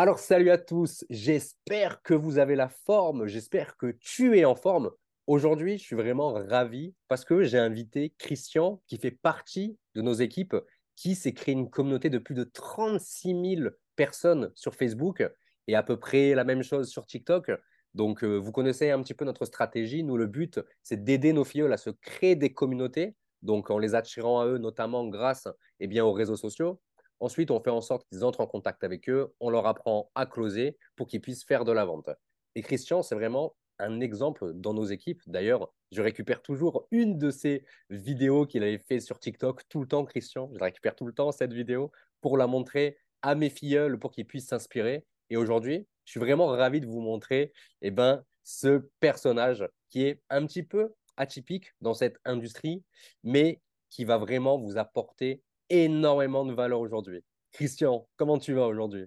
Alors, salut à tous. J'espère que vous avez la forme. J'espère que tu es en forme. Aujourd'hui, je suis vraiment ravi parce que j'ai invité Christian qui fait partie de nos équipes, qui s'est créé une communauté de plus de 36 000 personnes sur Facebook et à peu près la même chose sur TikTok. Donc, euh, vous connaissez un petit peu notre stratégie. Nous, le but, c'est d'aider nos filles à se créer des communautés, donc en les attirant à eux, notamment grâce eh bien, aux réseaux sociaux. Ensuite, on fait en sorte qu'ils entrent en contact avec eux. On leur apprend à closer pour qu'ils puissent faire de la vente. Et Christian, c'est vraiment un exemple dans nos équipes. D'ailleurs, je récupère toujours une de ces vidéos qu'il avait fait sur TikTok tout le temps, Christian. Je récupère tout le temps cette vidéo pour la montrer à mes filleuls pour qu'ils puissent s'inspirer. Et aujourd'hui, je suis vraiment ravi de vous montrer eh ben, ce personnage qui est un petit peu atypique dans cette industrie, mais qui va vraiment vous apporter énormément de valeur aujourd'hui. Christian, comment tu vas aujourd'hui?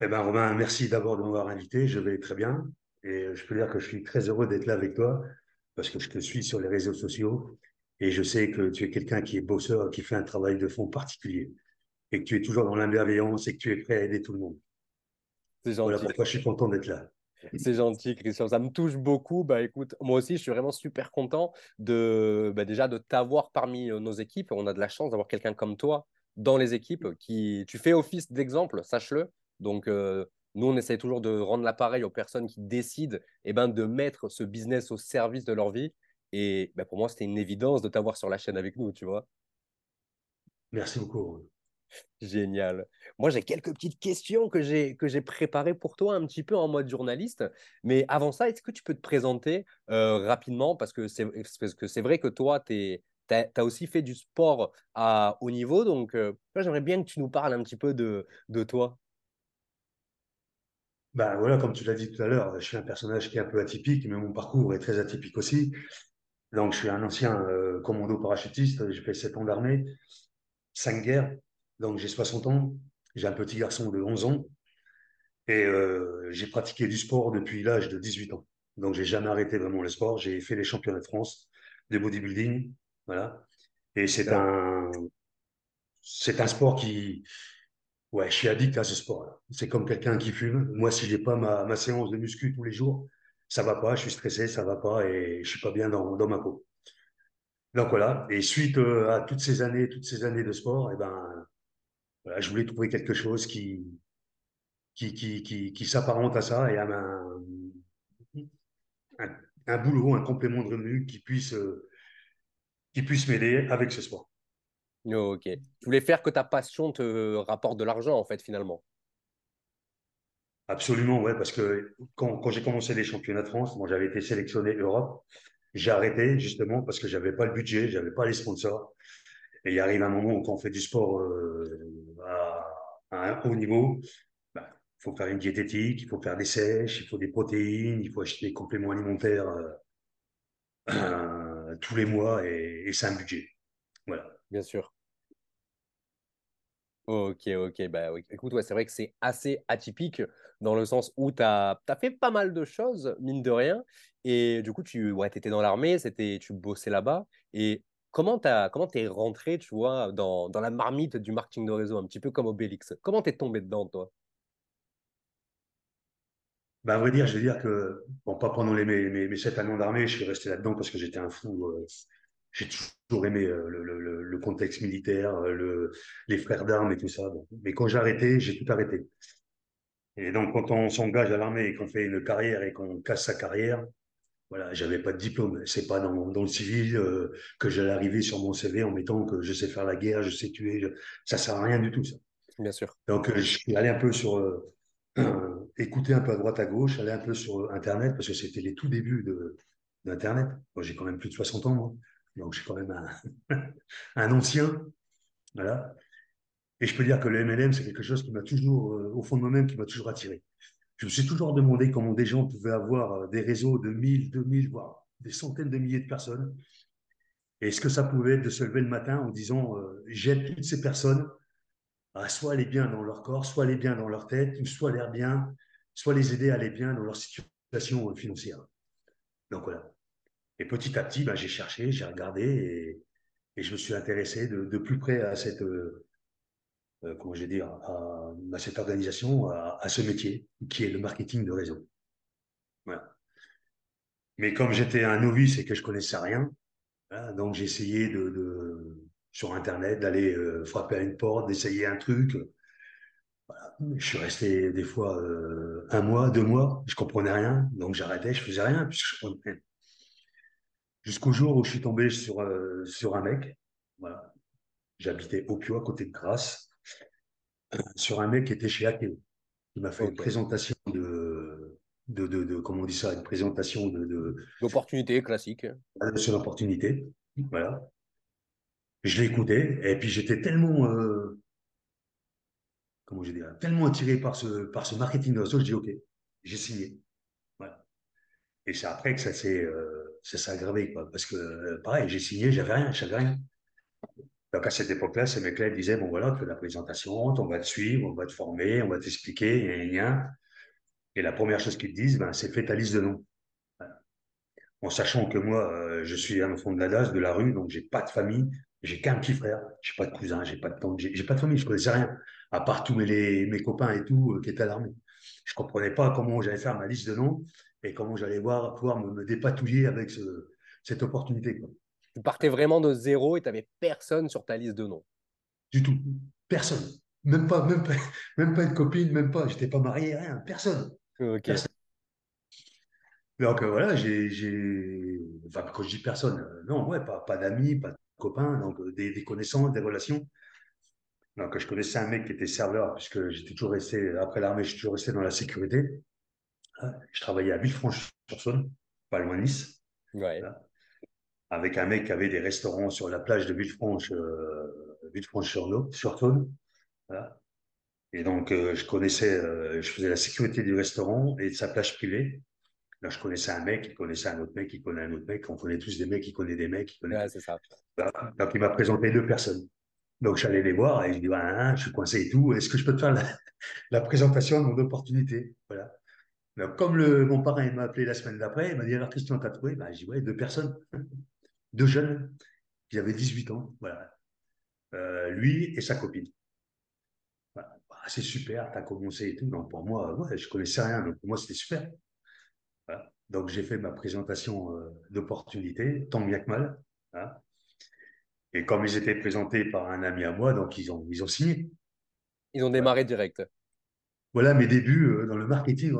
Eh bien, Romain, merci d'abord de m'avoir invité. Je vais très bien. Et je peux dire que je suis très heureux d'être là avec toi parce que je te suis sur les réseaux sociaux et je sais que tu es quelqu'un qui est bosseur, qui fait un travail de fond particulier et que tu es toujours dans la bienveillance et que tu es prêt à aider tout le monde. Voilà pourquoi je suis content d'être là. C'est gentil, Christian. Ça me touche beaucoup. Bah, écoute, moi aussi, je suis vraiment super content de bah, déjà de t'avoir parmi euh, nos équipes. On a de la chance d'avoir quelqu'un comme toi dans les équipes qui tu fais office d'exemple, sache-le. Donc euh, nous, on essaie toujours de rendre l'appareil aux personnes qui décident eh ben, de mettre ce business au service de leur vie. Et bah, pour moi, c'était une évidence de t'avoir sur la chaîne avec nous, tu vois. Merci beaucoup. Génial. Moi, j'ai quelques petites questions que j'ai que préparées pour toi un petit peu en mode journaliste. Mais avant ça, est-ce que tu peux te présenter euh, rapidement? Parce que c'est parce vrai que toi, tu as, aussi fait du sport à haut niveau. Donc, euh, j'aimerais bien que tu nous parles un petit peu de, de toi. Ben voilà, comme tu l'as dit tout à l'heure, je suis un personnage qui est un peu atypique, mais mon parcours est très atypique aussi. Donc, je suis un ancien euh, commando parachutiste. J'ai fait 7 ans d'armée, 5 guerres. Donc, j'ai 60 ans, j'ai un petit garçon de 11 ans et euh, j'ai pratiqué du sport depuis l'âge de 18 ans. Donc, j'ai jamais arrêté vraiment le sport. J'ai fait les championnats de France de bodybuilding, voilà. Et c'est un, c'est un sport qui, ouais, je suis addict à ce sport-là. C'est comme quelqu'un qui fume. Moi, si j'ai pas ma, ma séance de muscu tous les jours, ça va pas. Je suis stressé, ça va pas et je suis pas bien dans, dans ma peau. Donc voilà. Et suite euh, à toutes ces années, toutes ces années de sport, et eh ben, je voulais trouver quelque chose qui, qui, qui, qui, qui s'apparente à ça et à un, un, un, boulot, un complément de revenu qui puisse, euh, qui puisse m'aider avec ce sport. ok. Tu voulais faire que ta passion te rapporte de l'argent, en fait, finalement. Absolument, ouais, parce que quand, quand j'ai commencé les championnats de France, moi j'avais été sélectionné Europe. J'ai arrêté justement parce que j'avais pas le budget, j'avais pas les sponsors. Et il arrive un moment où quand on fait du sport euh, à, un haut niveau, bah, il faut faire une diététique, il faut faire des sèches, il faut des protéines, il faut acheter des compléments alimentaires euh, euh, tous les mois et, c'est un budget. Voilà. Bien sûr. Ok, ok. Bah, Écoute, ouais, c'est vrai que c'est assez atypique dans le sens où tu as, as, fait pas mal de choses, mine de rien. Et du coup, tu ouais, étais dans l'armée, tu bossais là-bas. Et Comment tu comment es rentré, tu vois, dans, dans, la marmite du marketing de réseau, un petit peu comme Obélix? Comment t'es tombé dedans, toi? Ben, à vrai dire, je veux dire que, bon, pas pendant les, mes, mes, sept années d'armée, je suis resté là-dedans parce que j'étais un fou. Euh, j'ai toujours aimé euh, le, le, le, contexte militaire, euh, le, les frères d'armes et tout ça. Mais quand j'ai arrêté, j'ai tout arrêté. Et donc, quand on s'engage à l'armée et qu'on fait une carrière et qu'on casse sa carrière, voilà, j'avais pas de diplôme. C'est pas dans, dans le civil euh, que j'allais arriver sur mon CV en mettant que je sais faire la guerre, je sais tuer. Ça sert à rien du tout, ça. Bien sûr. Donc, euh, je suis allé un peu sur, euh, écouter un peu à droite à gauche, aller un peu sur Internet parce que c'était les tout débuts de, d'Internet. Moi, j'ai quand même plus de 60 ans, moi. Donc, je suis quand même un, un ancien. Voilà. Et je peux dire que le MLM, c'est quelque chose qui m'a toujours, au fond de moi-même, qui m'a toujours attiré je me suis toujours demandé comment des gens pouvaient avoir euh, des réseaux de 1000, 2000, voire des centaines de milliers de personnes. Et est-ce que ça pouvait être de se lever le matin en disant euh, j'aide toutes ces personnes à soit aller bien dans leur corps, soit aller bien dans leur tête, ou soit aller bien, soit les aider à aller bien dans leur situation euh, financière. Donc voilà. Et petit à petit, ben, j'ai cherché, j'ai regardé et, je me suis intéressé de, plus près à cette, comment je vais à, cette organisation, à, ce métier, qui est le marketing de réseau. Mais comme j'étais un novice et que je connaissais rien, donc j'ai essayé de, sur Internet d'aller euh, frapper à une porte, d'essayer un truc. Je suis resté des fois euh, un mois, deux mois, je comprenais rien, donc j'arrêtais, je faisais rien, Jusqu'au jour où je suis tombé sur, sur un mec. J'habitais au Pio, à côté de Grasse sur un mec qui était chez Akeo. Il m'a fait une présentation de, de, de, comment on dit ça, une présentation de. D'opportunité classique. Sur l'opportunité. Voilà. Je l'ai écouté et puis j'étais tellement. Euh, comment je dirais Tellement attiré par ce, par ce marketing de réseau, je dis OK, j'ai signé. Voilà. Et c'est après que ça s'est euh, aggravé, quoi. Parce que, euh, pareil, j'ai signé, j'avais rien, j'avais rien. Donc à cette époque-là, ces mecs-là disaient bon voilà, tu fais la présentation, on va te suivre, on va te former, on va t'expliquer, et, et la première chose qu'ils te disent, ben, c'est fais ta liste de noms. En sachant que moi, euh, je suis un enfant de la DAS, de la rue, donc j'ai pas de famille, j'ai qu'un petit frère, j'ai pas de cousin, j'ai pas de tante, j'ai pas de famille, je connaissais rien, à part tous mes, copains et tout euh, qui étaient à l'armée. Je comprenais pas comment j'allais faire ma liste de noms et comment j'allais voir pouvoir me, dépatouiller avec ce, cette opportunité. Tu partais vraiment de zéro et tu n'avais personne sur ta liste de noms. Du tout. Personne. Même pas, même pas, même pas une copine, même pas. J'étais pas marié, rien. Personne. Donc euh, voilà, j'ai. Enfin, quand je dis personne, euh, non, ouais, pas, pas d'amis, pas de copains, donc euh, des, des, connaissances, des relations. Donc je connaissais un mec qui était serveur, puisque j'étais toujours resté, après l'armée, je suis toujours resté dans la sécurité. Je travaillais à Villefranche-sur-Saône, pas loin de Nice. Ouais avec un mec qui avait des restaurants sur la plage de Villefranche, euh, Villefranche-sur-Saône. Voilà. Et donc, euh, je connaissais, euh, je faisais la sécurité du restaurant et de sa plage privée. Là, je connaissais un mec, il connaissait un autre mec, il connaît un autre mec. On connaît tous des mecs, il connaît des mecs. Il Ouais, c'est ça. Donc, il m'a présenté deux personnes. Donc, j'allais les voir et je dis, bah, hein, je suis coincé et tout. Est-ce que je peux te faire la, présentation de mon opportunité? Voilà. Donc, comme le, mon parrain m'a appelé la semaine d'après, il m'a dit, alors, Christian, t'as trouvé? Bah, J'ai dit, ouais, deux personnes deux jeunes qui avaient 18 ans, voilà. Euh, lui et sa copine. Bah, c'est super, tu as commencé et tout. Donc pour moi, ouais, je connaissais rien, donc pour moi c'était super. Donc j'ai fait ma présentation euh, d'opportunité, tant bien que mal. Et comme ils étaient présentés par un ami à moi, donc ils ont, ils ont signé. Ils ont démarré direct. Voilà mes débuts euh, dans le marketing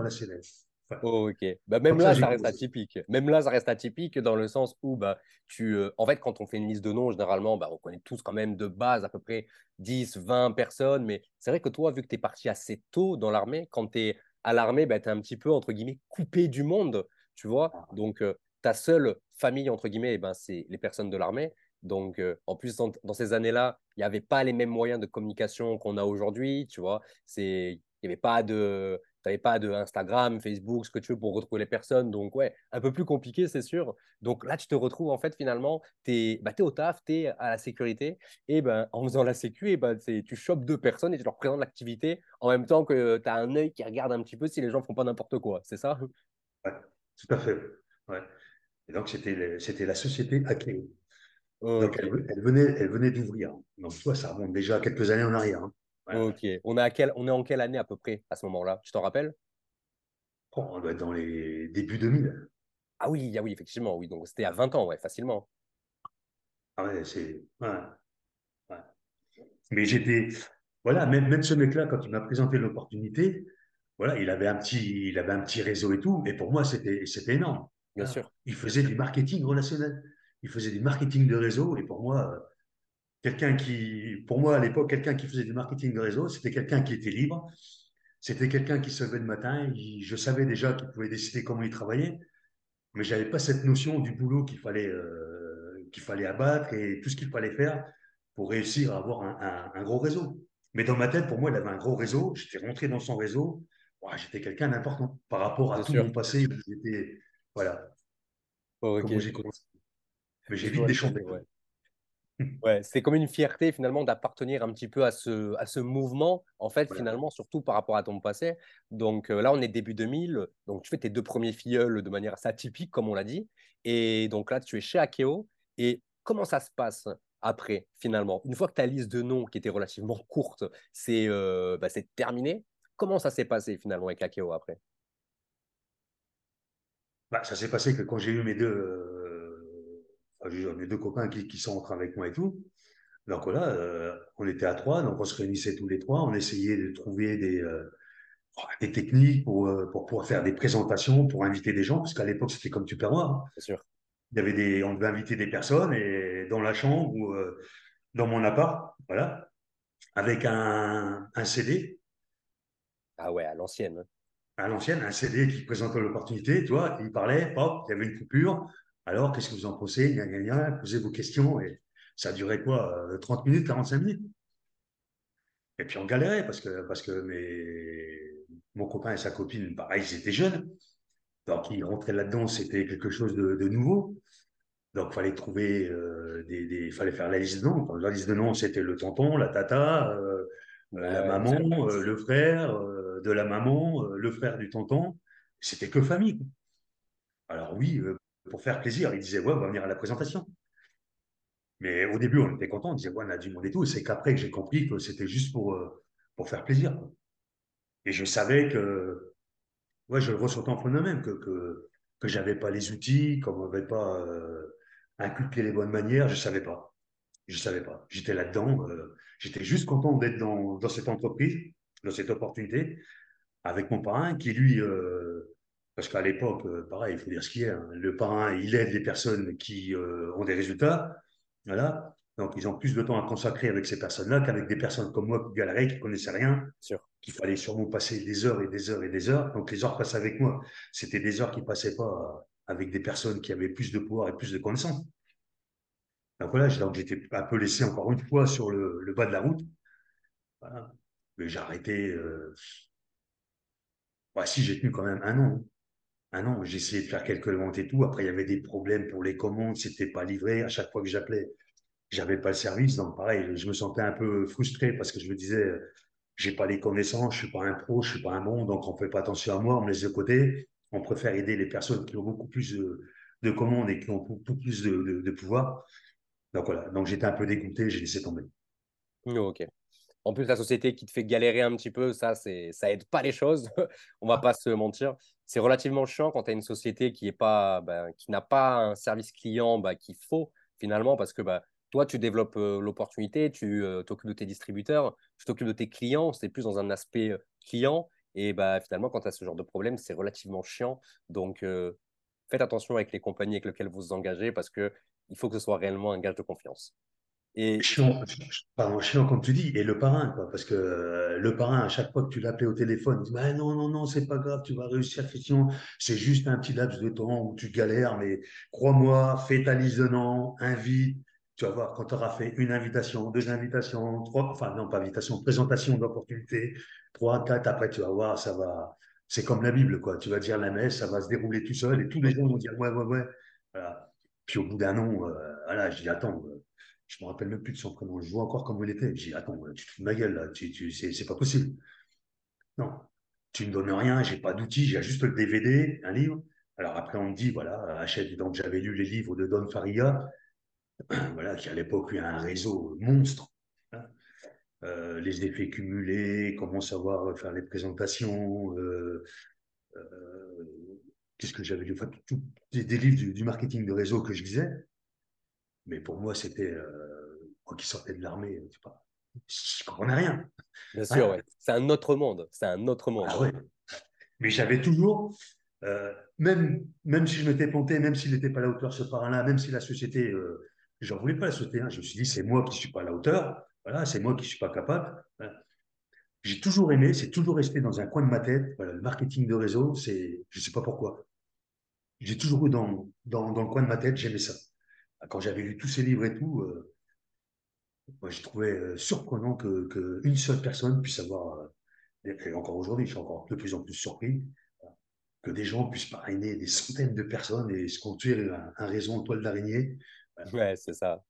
relationnel ok. Bah, même là, ça, reste atypique. Même là, ça reste atypique dans le sens où, bah, tu, euh, en fait, quand on fait une liste de noms, généralement, bah, on connaît tous quand même de base à peu près 10, 20 personnes. Mais c'est vrai que toi, vu que tu es parti assez tôt dans l'armée, quand tu es à l'armée, bah, tu es un petit peu, entre guillemets, coupé du monde. Tu vois? Ah. Donc, euh, ta seule famille, entre guillemets, eh ben, c'est les personnes de l'armée. Donc, euh, en plus, dans, dans ces années-là, il n'y avait pas les mêmes moyens de communication qu'on a aujourd'hui. Tu vois, il n'y avait pas de tu n'avais pas de Instagram, Facebook, ce que tu veux pour retrouver les personnes. Donc, ouais, un peu plus compliqué, c'est sûr. Donc là, tu te retrouves, en fait, finalement, tu es, bah, au taf, tu es à la sécurité. Et ben, en faisant la sécu, et ben, tu chopes deux personnes et tu leur présentes l'activité en même temps que tu as un œil qui regarde un petit peu si les gens ne font pas n'importe quoi. C'est ça? Ouais, tout à fait. Ouais. Et donc, c'était, la société Akeo. Donc, elle, venait, elle venait d'ouvrir. Donc, toi, ça remonte déjà quelques années en arrière. Hein. Ok. On, est à quel, on est en quelle année à peu près à ce moment-là? Tu t'en rappelles? Oh, On doit être dans les débuts 2000. Ah oui, ah oui, effectivement, oui. Donc c'était à 20 ans, ouais, facilement. Ah ouais, c'est. Mais j'étais. Voilà, même, même ce mec-là, quand il m'a présenté l'opportunité, voilà, il avait un petit, il avait un petit réseau et tout. Et pour moi, c'était, c'était énorme. Bien sûr. Il faisait du marketing relationnel. Il faisait du marketing de réseau. Et pour moi, quelqu'un qui, pour moi à l'époque, quelqu'un qui faisait du marketing de réseau, c'était quelqu'un qui était libre, c'était quelqu'un qui se levait le matin, je savais déjà qu'il pouvait décider comment il travaillait, mais j'avais pas cette notion du boulot qu'il fallait, euh, qu'il fallait abattre et tout ce qu'il fallait faire pour réussir à avoir un, gros réseau. Mais dans ma tête, pour moi, il avait un gros réseau, j'étais rentré dans son réseau, j'étais quelqu'un d'important par rapport à tout mon passé. J'étais, voilà. Oh, comment j'ai commencé. Mais j'ai vite déchanté. Ouais, c'est comme une fierté finalement d'appartenir un petit peu à ce, à ce mouvement, en fait, finalement, surtout par rapport à ton passé. Donc euh, là, on est début 2000, donc tu fais tes deux premiers filleuls de manière assez atypique, comme on l'a dit. Et donc là, tu es chez Akeo. Et comment ça se passe après, finalement? Une fois que ta liste de noms, qui était relativement courte, c'est euh, bah, terminé, comment ça s'est passé finalement avec Akeo après? Bah, Ça s'est passé que quand j'ai eu mes deux, euh, mes deux copains qui, qui, sont entrés avec moi et tout, donc là, euh, on était à trois, donc on se réunissait tous les trois, on essayait de trouver des, euh, des techniques pour, pour pouvoir faire des présentations, pour inviter des gens, parce qu'à l'époque, c'était comme tu perds hein. sûr il y avait des, on devait inviter des personnes et dans la chambre ou euh, dans mon appart, voilà, avec un, un, CD. Ah ouais, à l'ancienne. À l'ancienne, un CD qui présentait l'opportunité, tu vois, il parlait, hop, il y avait une coupure. Alors, qu'est-ce que vous en pensez gna, gna, gna, Posez vos questions. Et ça durait quoi 30 euh, minutes, 45 minutes? Et puis on galérait parce que, parce que mes, mon copain et sa copine, pareil, ils étaient jeunes. Donc, ils rentraient là-dedans, c'était quelque chose de, de nouveau. Donc, il fallait trouver euh, des, des, fallait faire la liste de noms. la liste de noms, c'était le tonton, la tata, euh, la maman, euh, le frère de la maman, le frère du tonton. C'était que famille. Alors oui, pour faire plaisir, ils disaient ouais, on va venir à la présentation. Mais au début, on était content, on disait ouais, on a du monde et tout. C'est qu'après que j'ai compris que c'était juste pour pour faire plaisir. Et je savais que, ouais, je le ressentais en phénomène que que que j'avais pas les outils, qu'on m'avait pas inculquer les bonnes manières, je savais pas. Je savais pas. J'étais là-dedans. Euh, j'étais juste content d'être dans, dans, cette entreprise, dans cette opportunité, avec mon parrain qui, lui, euh, parce qu'à l'époque, euh, pareil, il faut dire ce qu'il y a. Hein, le parrain, il aide les personnes qui ont des résultats. Voilà. Donc, ils ont plus de temps à consacrer avec ces personnes-là qu'avec des personnes comme moi qui galéraient, qui connaissaient rien, qu'il fallait sûrement passer des heures et des heures et des heures. Donc, les heures passées avec moi, c'était des heures qui passaient pas avec des personnes qui avaient plus de pouvoir et plus de connaissances. Donc voilà, j'étais un peu laissé encore une fois sur le, bas de la route. Mais j'ai arrêté. Euh... si, j'ai tenu quand même un an. An, j'ai essayé de faire quelques ventes et tout. Après, il y avait des problèmes pour les commandes, c'était pas livré. À chaque fois que j'appelais, j'avais pas le service. Donc pareil, je me sentais un peu frustré parce que je me disais, j'ai pas les connaissances, je suis pas un pro, je suis pas un bon, donc on fait pas attention à moi, on me laisse de côté on préfère aider les personnes qui ont beaucoup plus de, commandes et qui ont beaucoup plus de, pouvoir. Donc voilà, donc j'étais un peu dégoûté, j'ai laissé tomber. ok. En plus, la société qui te fait galérer un petit peu, ça, c'est, ça aide pas les choses. On va pas se mentir. C'est relativement chiant quand tu as une société ben, qui n'a pas un service client bah, qu'il faut finalement, parce que bah, toi, tu développes euh, l'opportunité, tu euh, t'occupes de tes distributeurs, tu t'occupes de tes clients. C'est plus dans un aspect euh, client. Et finalement, quand tu as ce genre de problème, c'est relativement chiant. Donc, faites attention avec les compagnies avec lesquelles vous vous engagez parce qu'il faut que ce soit réellement un gage de confiance. Et... Chiant, pardon, chiant comme tu dis, et le parrain, quoi, parce que euh, le parrain, à chaque fois que tu l'appelais au téléphone, il dit bah, non, non, non, c'est pas grave, tu vas réussir, c'est juste un petit laps de temps où tu galères, mais crois-moi, fais ta liste invite, tu vas voir, quand tu auras fait une invitation, deux invitations, trois, enfin non, pas invitation, présentation d'opportunité, trois, quatre, après tu vas voir, ça va, c'est comme la Bible, quoi. Tu vas dire la messe, ça va se dérouler tout seul et tous les gens vont dire ouais, ouais, ouais. Voilà. Puis au bout d'un an, euh, voilà, je dis attends, je me rappelle même plus de son prénom, je vois encore comment il était. Je dis attends, tu te fous de ma gueule là, tu, tu, c'est pas possible. Non, tu me donnes rien, j'ai pas d'outils, j'ai juste le DVD, un livre. Alors après, on me dit, voilà, achète. Donc j'avais lu les livres de Don Faria, voilà, qui à l'époque a un réseau monstre. Hein. Euh, les effets cumulés, comment savoir faire les présentations, euh, euh, qu'est-ce que j'avais lu, des, livres du, marketing de réseau que je lisais. Mais pour moi, c'était moi qui sortais de l'armée, je ne comprenais rien. Bien sûr, ouais. c'est un autre monde, c'est un autre monde. Ah ouais. Mais j'avais toujours, même, même si je m'étais planté, même s'il n'était pas à la hauteur ce parrain-là, même si la société J'en voulais pas sauter. Hein. Je me suis dit, c'est moi qui ne suis pas à la hauteur. Voilà, c'est moi qui ne suis pas capable. J'ai toujours aimé, c'est toujours resté dans un coin de ma tête. le marketing de réseau, c'est, je ne sais pas pourquoi. J'ai toujours eu dans, dans, dans, le coin de ma tête, j'aimais ça. Quand j'avais lu tous ces livres et tout, euh, moi, je trouvais euh, surprenant qu'une que seule personne puisse avoir, euh, et encore aujourd'hui, je suis encore de plus en plus surpris, que des gens puissent parrainer des centaines de personnes et se construire un, un réseau en toile d'araignée Ouais, c'est ça.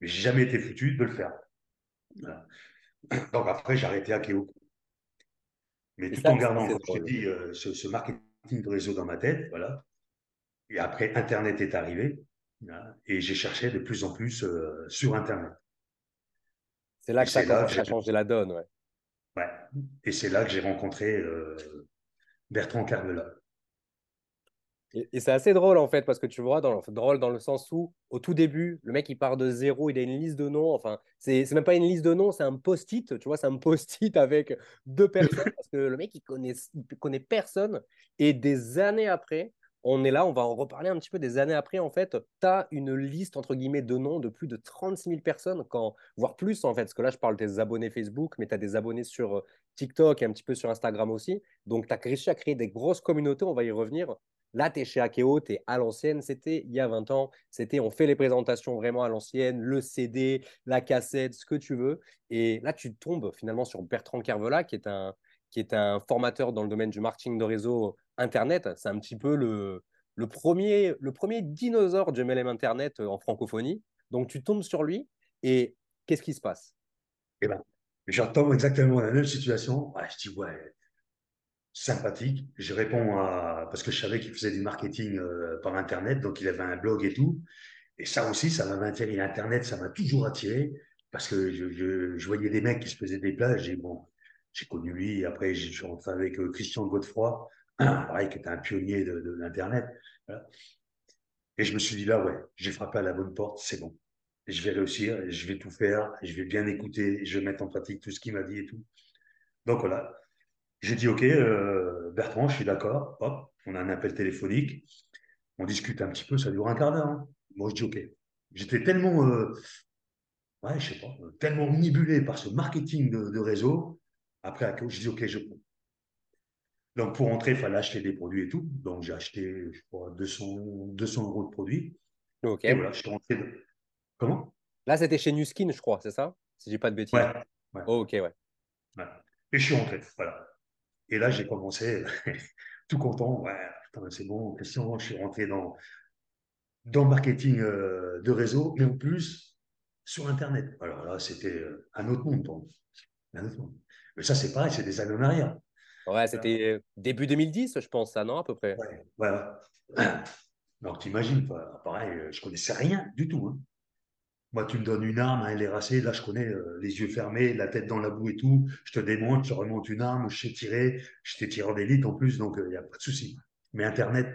Mais j'ai jamais été foutu de le faire. Donc après, j'ai arrêté à Kéo. Mais tout en gardant, comme je te dis, euh, ce, marketing de réseau dans ma tête, voilà. Et après, Internet est arrivé. Et j'ai cherché de plus en plus sur Internet. C'est là que ça a changé la donne, ouais. Ouais. Et c'est là que j'ai rencontré Bertrand Carvela. Et, c'est assez drôle en fait, parce que tu vois, dans, drôle dans le sens où, au tout début, le mec il part de zéro, il a une liste de noms. Enfin, c'est même pas une liste de noms, c'est un post-it. Tu vois, c'est un post-it avec deux personnes, parce que le mec il connaît, il connaît personne. Et des années après, on est là, on va en reparler un petit peu des années après. En fait, tu as une liste entre guillemets de noms de plus de 36 000 personnes, quand, voire plus en fait, parce que là je parle des abonnés Facebook, mais tu as des abonnés sur euh, TikTok et un petit peu sur Instagram aussi. Donc tu as réussi à créer des grosses communautés, on va y revenir. Là, tu es chez Akeo, tu es à l'ancienne. C'était il y a 20 ans. C'était on fait les présentations vraiment à l'ancienne, le CD, la cassette, ce que tu veux. Et là, tu tombes finalement sur Bertrand Kervela, qui est un, qui est un formateur dans le domaine du marketing de réseau Internet. C'est un petit peu le, premier, le premier dinosaure du MLM Internet en francophonie. Donc, tu tombes sur lui et qu'est-ce qui se passe? Eh bien, je retombe exactement dans la même situation. je dis, ouais, sympathique. Je réponds à. Parce que je savais qu'il faisait du marketing euh, par Internet, donc il avait un blog et tout. Et ça aussi, ça m'a attiré. Internet, ça m'a toujours attiré parce que je, voyais des mecs qui se faisaient des plages. Et bon, j'ai connu lui. Après, je suis rentré avec euh, Christian Godefroy, pareil, qui était un pionnier de, l'Internet. Et je me suis dit là, ouais, j'ai frappé à la bonne porte, c'est bon. Je vais réussir, je vais tout faire, je vais bien écouter, je vais mettre en pratique tout ce qu'il m'a dit et tout. Donc voilà, j'ai dit, OK, euh, Bertrand, je suis d'accord. Hop, on a un appel téléphonique. On discute un petit peu, ça dure un quart d'heure. Hein. Moi, je dis, OK. J'étais tellement, euh, ouais, je sais pas, tellement omnibulé par ce marketing de, réseau. Après, je dis, OK, je prends. Donc, pour entrer, il fallait acheter des produits et tout. Donc, j'ai acheté, je crois, 200, 200 euros de produits. OK. Et voilà, je suis rentré. Comment? Là, c'était chez Nuskin, je crois, c'est ça? Si j'ai pas de bêtises. Ouais. Oh, ok, ouais. ouais. Et je suis rentré, voilà. Et là, j'ai commencé tout content. Ouais, c'est bon, question. Je suis rentré dans, dans le marketing euh, de réseau, mais en plus sur Internet. Alors là, c'était euh, un autre monde. Un autre monde. Mais ça, c'est pareil, c'est des années en arrière. Ouais, c'était début 2010, je pense, ça, non, à peu près? Ouais, voilà. Alors, t'imagines, pareil, euh, je connaissais rien du tout. Hein. Moi, tu me donnes une arme, un LRAC, là, je connais euh, les yeux fermés, la tête dans la boue et tout. Je te démonte, je remonte une arme, je sais tirer. J'étais tireur d'élite en plus, donc il euh, n'y a pas de souci. Mais Internet.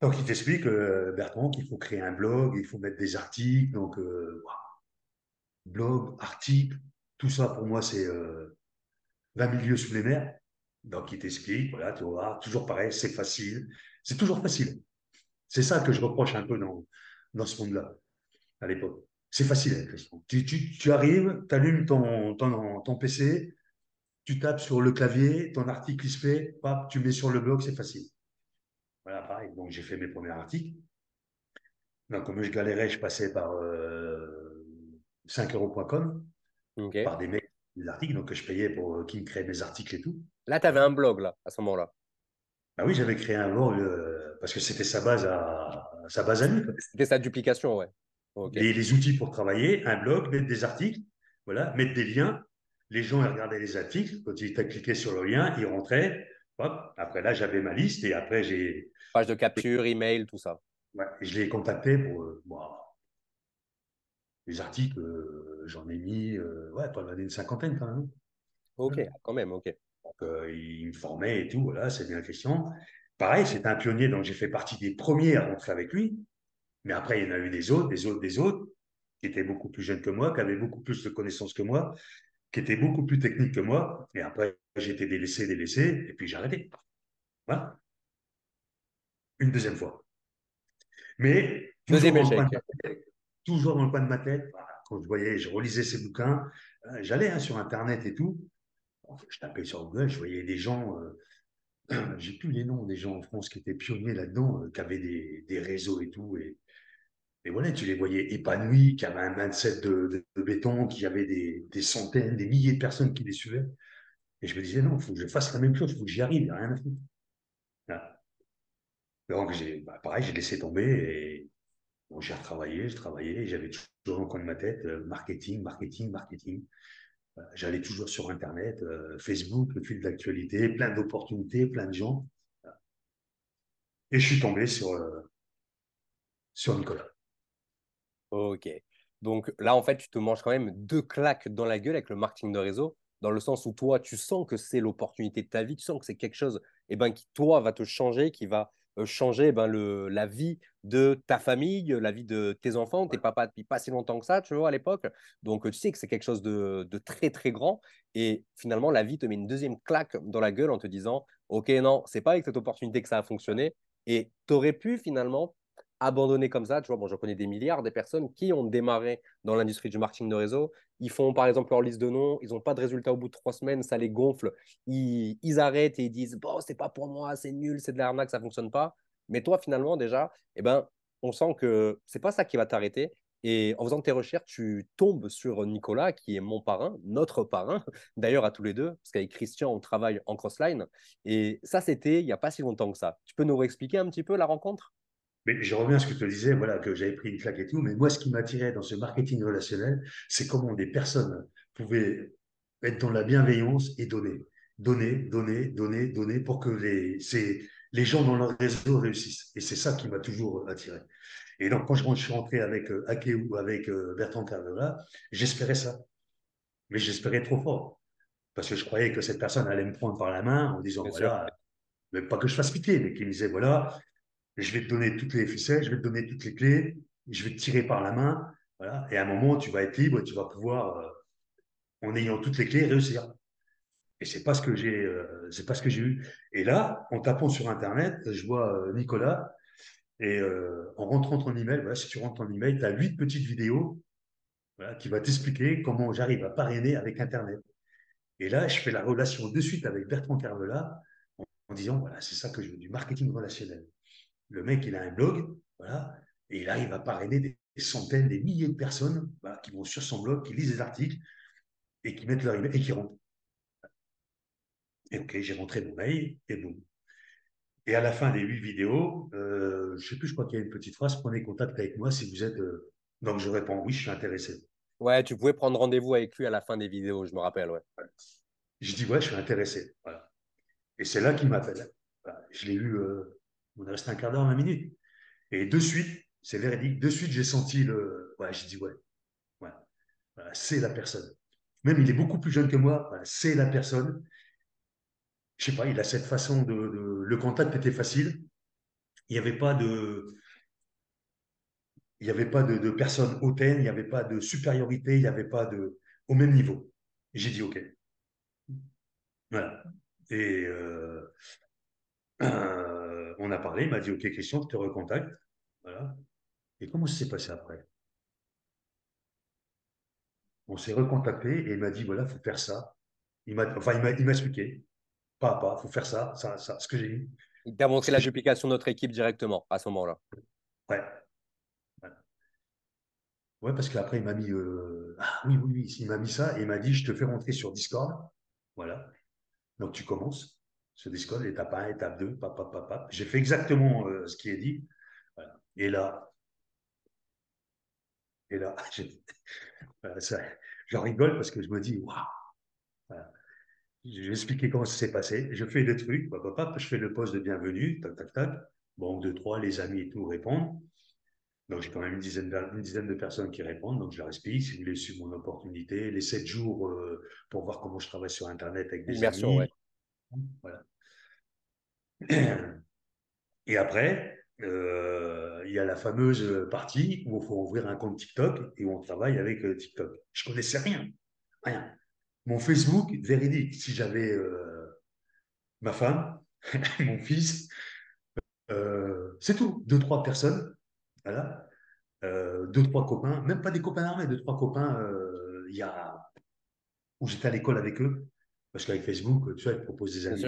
Donc, il t'explique, euh, Bertrand, qu'il faut créer un blog, il faut mettre des articles. Donc, blog, article, tout ça, pour moi, c'est 20 milieux sous les mers. Donc, il t'explique, voilà, tu vois, toujours pareil, c'est facile. C'est toujours facile. C'est ça que je reproche un peu dans, dans ce monde-là à l'époque. C'est facile, hein, Tu, tu, arrives, tu allumes ton, ton, ton, PC, tu tapes sur le clavier, ton article il se fait, tu mets sur le blog, c'est facile. Voilà, pareil. Donc, j'ai fait mes premiers articles. Donc, comme je galérais, je passais par euh, 5euros.com, par des mecs, des articles, donc que je payais pour euh, qu'ils me créent mes articles et tout. Là, tu avais un blog, là, à ce moment-là. Ah oui, j'avais créé un blog euh, parce que c'était sa base à, sa base à lui. C'était sa duplication, ouais. Et les outils pour travailler, un blog, mettre des articles, voilà, mettre des liens. Les gens ils regardaient les articles. Quand ils étaient cliqué sur le lien, ils rentraient. Hop. Après là, j'avais ma liste et après j'ai. Page de capture, email, tout ça. Ouais, et je l'ai contacté pour. Euh, les articles, euh, j'en ai mis, euh, ouais, pas une cinquantaine quand même. Ok, quand même, ok. Donc, il me formait et tout, voilà, c'est bien question. Pareil, c'est un pionnier, donc j'ai fait partie des premiers à rentrer avec lui. Mais après, il y en a eu des autres, des autres, des autres, qui étaient beaucoup plus jeunes que moi, qui avaient beaucoup plus de connaissances que moi, qui étaient beaucoup plus techniques que moi. Et après, j'ai été délaissé, délaissé, et puis j'ai arrêté. Voilà. Une deuxième fois. Mais le tête, toujours dans le coin de ma tête, quand je voyais, je relisais ces bouquins, euh, j'allais hein, sur Internet et tout. Je tapais sur Google, je voyais des gens. Euh, j'ai plus les noms des gens en France qui étaient pionniers là-dedans, euh, qui avaient des, réseaux et tout. Et, voilà, tu les voyais épanouis, qui avaient un mindset de, de, béton, qui avaient des, centaines, des milliers de personnes qui les suivaient. Et je me disais, non, il faut que je fasse la même chose, il faut que j'y arrive, il n'y a rien à foutre. Donc, j'ai, bah, pareil, j'ai laissé tomber et bon, j'ai retravaillé, j'ai travaillé, j'avais toujours en coin de ma tête euh, marketing, marketing, marketing. Euh, j'allais toujours sur Internet, euh, Facebook, le fil d'actualité, plein d'opportunités, plein de gens. Et je suis tombé sur, sur Nicolas. Ok. Donc là, en fait, tu te manges quand même deux claques dans la gueule avec le marketing de réseau, dans le sens où toi, tu sens que c'est l'opportunité de ta vie, tu sens que c'est quelque chose eh ben, qui, toi, va te changer, qui va changer eh ben, le, la vie de ta famille, la vie de tes enfants. Tu n'es papa depuis pas si longtemps que ça, tu vois, à l'époque. Donc, tu sais que c'est quelque chose de, de, très, très grand. Et finalement, la vie te met une deuxième claque dans la gueule en te disant, OK, non, c'est pas avec cette opportunité que ça a fonctionné. Et tu aurais pu finalement abandonner comme ça. Tu vois, bon, je connais des milliards de personnes qui ont démarré dans l'industrie du marketing de réseau. Ils font par exemple leur liste de noms, ils n'ont pas de résultat au bout de trois semaines, ça les gonfle. Ils, ils arrêtent et ils disent Bon, c'est pas pour moi, c'est nul, c'est de l'arnaque, ça fonctionne pas. Mais toi, finalement, déjà, eh ben, on sent que c'est pas ça qui va t'arrêter. Et en faisant tes recherches, tu tombes sur Nicolas, qui est mon parrain, notre parrain, d'ailleurs à tous les deux, parce qu'avec Christian, on travaille en crossline. Et ça, c'était il n'y a pas si longtemps que ça. Tu peux nous réexpliquer un petit peu la rencontre? Mais je reviens à ce que je te disais, voilà, que j'avais pris une claque et tout. Mais moi, ce qui m'attirait dans ce marketing relationnel, c'est comment des personnes pouvaient être dans la bienveillance et donner. Donner, donner, donner, donner pour que les, les gens dans leur réseau réussissent. Et c'est ça qui m'a toujours attiré. Et donc, quand je, suis rentré avec euh, ou avec euh, Bertrand Carvela, j'espérais ça. Mais j'espérais trop fort. Parce que je croyais que cette personne allait me prendre par la main en disant, voilà, mais pas que je fasse pitié, mais qu'il me disait, voilà, je vais te donner toutes les ficelles, je vais te donner toutes les clés, je vais te tirer par la main. Voilà. Et à un moment, tu vas être libre, tu vas pouvoir, euh, en ayant toutes les clés, réussir. Et c'est pas ce que j'ai, euh, c'est pas ce que j'ai eu. Et là, en tapant sur Internet, je vois euh, Nicolas. Et en rentrant ton email, voilà, si tu rentres ton email, tu as huit petites vidéos qui vont t'expliquer comment j'arrive à parrainer avec Internet. Et là, je fais la relation de suite avec Bertrand Carvela en, en disant, voilà, c'est ça que je veux, du marketing relationnel. Le mec, il a un blog, voilà, et il arrive à parrainer des, centaines, des milliers de personnes qui vont sur son blog, qui lisent des articles et qui mettent leur email et qui rentrent. Et ok, j'ai rentré mon mail et boum. Et à la fin des huit vidéos, euh, je sais plus, je crois qu'il y a une petite phrase prenez contact avec moi si vous êtes. Euh, donc je réponds oui, je suis intéressé. Ouais, tu pouvais prendre rendez-vous avec lui à la fin des vidéos, je me rappelle, ouais. Je dis ouais, je suis intéressé. Voilà. Et c'est là qu'il m'appelle. Je l'ai eu euh, on est resté un quart d'heure, 20 minutes. Et de suite, c'est véridique, de suite, j'ai senti le. Ouais, j'ai dit, ouais, ouais c'est la personne. Même il est beaucoup plus jeune que moi, c'est la personne. Je sais pas, il a cette façon de, Le contact était facile. Il n'y avait pas de. Il n'y avait pas de, personne hautaine, il n'y avait pas de supériorité, il n'y avait pas de. au même niveau. J'ai dit, OK. Voilà. Et. Euh, on a parlé, il m'a dit Ok, Christian, je te recontacte. Voilà. Et comment ça s'est passé après? On s'est recontacté et il m'a dit Voilà, il faut faire ça. Il m'a, enfin, il m'a, expliqué, pas à pas, il faut faire ça, ça, ça, ce que j'ai dit. Il t'a montré la duplication de notre équipe directement à ce moment-là. Ouais. Ouais, parce qu'après, il m'a mis. Euh, ah oui, oui, oui, il m'a mis ça et il m'a dit Je te fais rentrer sur Discord. Voilà. Donc, tu commences ce Discord, étape 1, étape 2, papa, papa. J'ai fait exactement euh, ce qui est dit. Et là, et là, j'en rigole parce que je me dis, waouh, je vais expliquer comment ça s'est passé. Je fais le truc, papa, je fais le poste de bienvenue, tac, tac, tac. Bon, deux, trois, les amis et tout répondent. Donc, j'ai quand même une dizaine, de, une dizaine de personnes qui répondent. Donc, je leur explique, si vous voulez suivre mon opportunité, les sept jours euh, pour voir comment je travaille sur Internet avec des amis. Et après, euh, il y a la fameuse partie où il faut ouvrir un compte TikTok et où on travaille avec euh, TikTok. Je connaissais rien, rien. Mon Facebook, véridique, si j'avais euh, ma femme, mon fils, c'est tout. Deux, trois personnes, voilà. deux, trois copains, même pas des copains armés, deux, trois copains, il y a où j'étais à l'école avec eux, parce qu'avec Facebook, tu vois, ils proposent des amis.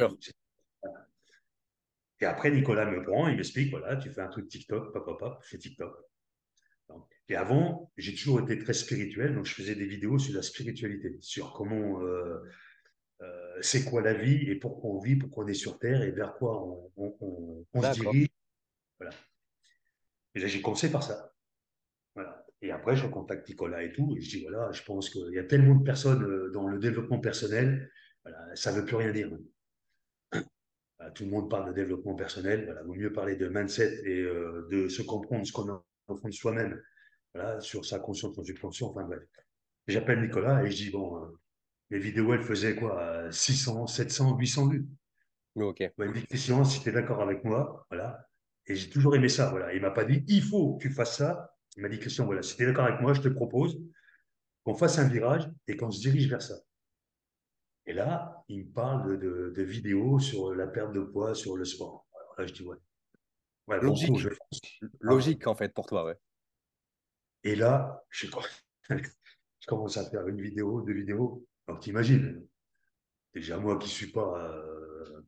Et après, Nicolas me prend, il m'explique, voilà, tu fais un truc TikTok, pop, pop, je fais TikTok. et avant, j'ai toujours été très spirituel, donc je faisais des vidéos sur la spiritualité, sur comment, euh, euh, c'est quoi la vie et pourquoi on vit, pourquoi on est sur Terre et vers quoi on, se dirige. Voilà. Et là, j'ai commencé par ça. Voilà. Et après, je contacte Nicolas et tout, et je dis, voilà, je pense qu'il y a tellement de personnes euh, dans le développement personnel, ça ne veut plus rien dire. Tout le monde parle de développement personnel. Voilà, vaut mieux parler de mindset et euh, de se comprendre ce qu'on a au fond de soi-même, voilà, sur sa conscience, son subconscient, enfin bref. J'appelle Nicolas et je dis, bon, euh, les vidéos, elles faisaient quoi 600, 700, 800 vues. Ok. il me dit, Christian, si tu es d'accord avec moi, voilà. Et j'ai toujours aimé ça, voilà. Il m'a pas dit, il faut que tu fasses ça. Il m'a dit, Christian, voilà, si tu es d'accord avec moi, je te propose qu'on fasse un virage et qu'on se dirige vers ça. Et là, il me parle de, de, vidéos sur la perte de poids, sur le sport. Alors là, je dis, ouais. ouais Logique. je... Logique, en fait, pour toi, ouais. Et là, je, je commence à faire une vidéo, deux vidéos. Alors, t'imagines, déjà moi qui suis pas. Euh,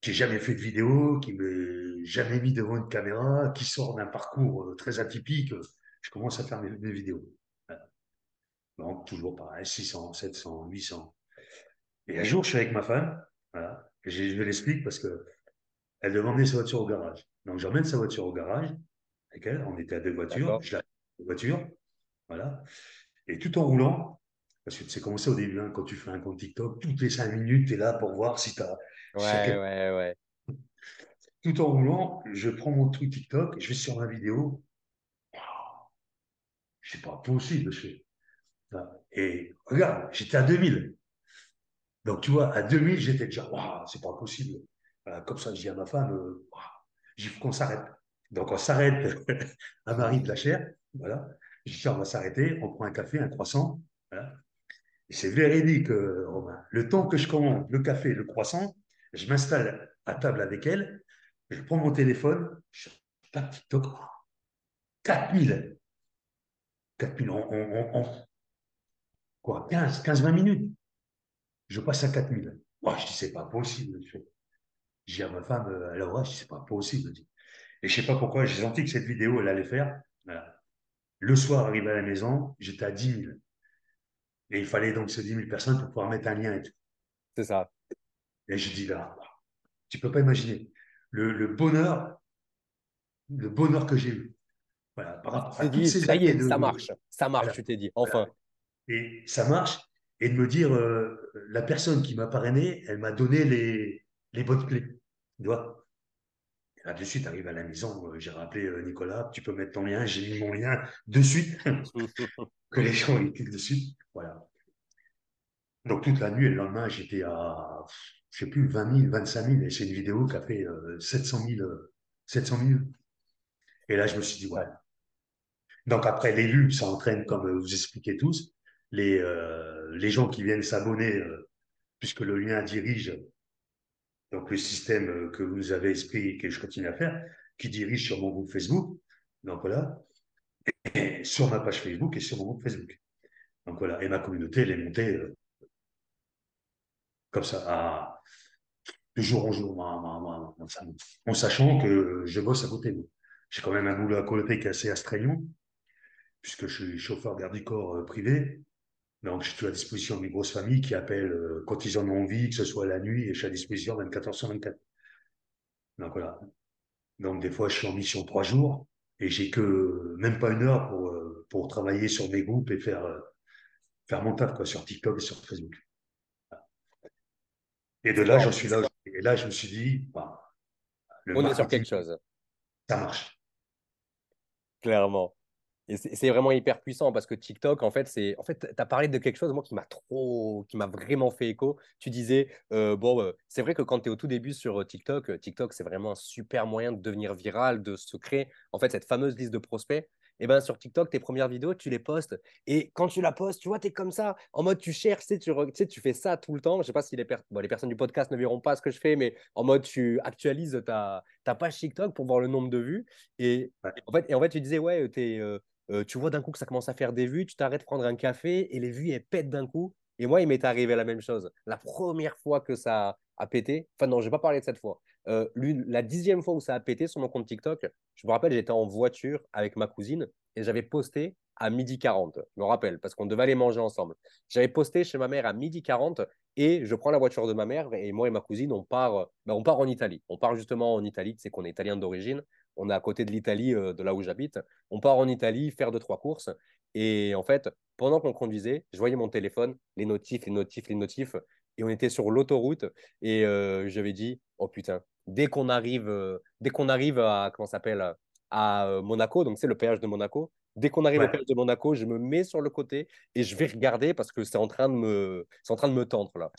qui n'ai jamais fait de vidéo, qui m'ai jamais mis devant une caméra, qui sort d'un parcours euh, très atypique, je commence à faire mes, vidéos. Donc, toujours pareil, 600, 700, 800. Et un jour, je suis avec ma femme, voilà, et je, je l'explique parce que elle devait emmener sa voiture au garage. Donc, j'emmène sa voiture au garage avec elle, on était à deux voitures, je la voiture, voilà. Et tout en roulant, parce que tu sais comment c'est au début, hein, quand tu fais un compte TikTok, toutes les cinq minutes, tu es là pour voir si tu as. Ouais, ouais, ouais. Tout en roulant, je prends mon truc TikTok, je vais sur ma vidéo. C'est pas possible, je fais. Et regarde, j'étais à 2000. Donc, tu vois, à 2000, j'étais déjà, waouh, c'est pas possible. comme ça, je dis à ma femme, euh, il faut qu'on s'arrête. Donc, on s'arrête à Marie de la Chair. Voilà. Je dis, on va s'arrêter, on prend un café, un croissant. Voilà. C'est véridique, euh, Romain. Le temps que je commande le café le croissant, je m'installe à table avec elle, je prends mon téléphone, je tape TikTok. 4000. 4000. On, on, quoi, 15, 15, 20 minutes. Je passe à 4000. Moi, je dis, c'est pas possible. Je dis à ma femme, euh, alors, je dis, c'est pas possible. Et je sais pas pourquoi, j'ai senti que cette vidéo, elle allait faire. Voilà. Le soir, arrivé à la maison, j'étais à 10 000. Et il fallait donc ces 10 000 personnes pour pouvoir mettre un lien et tout. C'est ça. Et je dis là, tu peux pas imaginer le, bonheur, le bonheur que j'ai eu. Voilà, par rapport à toutes ces ça y est, ça marche, ça marche, tu t'es dit, enfin. Et ça marche, et de me dire, euh, la personne qui m'a parrainé, elle m'a donné les, les bonnes clés. Tu vois Là-dessus, tu arrives à la maison, euh, j'ai rappelé euh, Nicolas, tu peux mettre ton lien, j'ai mis mon lien de suite, que les gens ils cliquent dessus. Voilà. Donc toute la nuit et le lendemain, j'étais à, je sais plus, 20 000, 25 000, et c'est une vidéo qui a fait 700 000, 700 000. Et là, je me suis dit, ouais. Donc après, vues, ça entraîne, comme vous expliquez tous, les, euh, les gens qui viennent s'abonner, puisque le lien dirige donc le système euh, que vous avez expliqué et que je continue à faire, qui dirige sur mon groupe Facebook. Donc voilà, sur ma page Facebook et sur mon groupe Facebook. Donc voilà, et ma communauté, elle est montée euh, comme ça, à, de jour en jour, en sachant que je bosse à côté. J'ai quand même un boulot à côté qui est assez astreignant, puisque je suis chauffeur garde du corps euh, privé. Donc, je suis à disposition de mes grosses familles qui appellent euh, quand ils en ont envie, que ce soit la nuit, et je suis à disposition 24 heures sur 24. Donc, voilà. Donc, des fois, je suis en mission trois jours et j'ai que même pas une heure pour, euh, pour travailler sur mes groupes et faire, euh, faire mon taf quoi, sur TikTok et sur Facebook. Et de là, j'en suis là. Et là, je me suis dit, bah, on est sur quelque chose. Ça marche. Clairement. Et c'est vraiment hyper puissant parce que TikTok, en fait, c'est. En fait, tu as parlé de quelque chose, moi, qui m'a trop. qui m'a vraiment fait écho. Tu disais, euh, bon, euh, c'est vrai que quand tu es au tout début sur euh, TikTok, TikTok, c'est vraiment un super moyen de devenir viral, de se créer, en fait, cette fameuse liste de prospects. Et ben sur TikTok, tes premières vidéos, tu les postes. Et quand tu la postes, tu vois, tu es comme ça, en mode tu cherches, tu, sais, tu, fais ça tout le temps. Je sais pas si les, les personnes du podcast ne verront pas ce que je fais, mais en mode tu actualises ta, ta page TikTok pour voir le nombre de vues. Et, en, fait, et en fait, tu disais, ouais, tu es euh, tu vois d'un coup que ça commence à faire des vues, tu t'arrêtes prendre un café et les vues, elles pètent d'un coup. Et moi, il m'est arrivé la même chose. La première fois que ça a pété, enfin non, je vais pas parler de cette fois. La dixième fois où ça a pété sur mon compte TikTok, je me rappelle, j'étais en voiture avec ma cousine et j'avais posté à midi 40. Je me rappelle, parce qu'on devait aller manger ensemble. J'avais posté chez ma mère à midi 40 et je prends la voiture de ma mère et moi et ma cousine, on part, ben, on part en Italie. On part justement en Italie, c'est qu'on est italien d'origine on est à côté de l'Italie, euh, de là où j'habite. On part en Italie faire deux, trois courses. Et en fait, pendant qu'on conduisait, je voyais mon téléphone, les notifs, les notifs, les notifs. Et on était sur l'autoroute. Et euh, j'avais dit, oh putain, dès qu'on arrive, euh, dès qu'on arrive à, comment s'appelle, à euh, Monaco, donc c'est le péage de Monaco. Dès qu'on arrive au péage de Monaco, je me mets sur le côté et je vais regarder parce que c'est en train de me, c'est en train de me tendre là.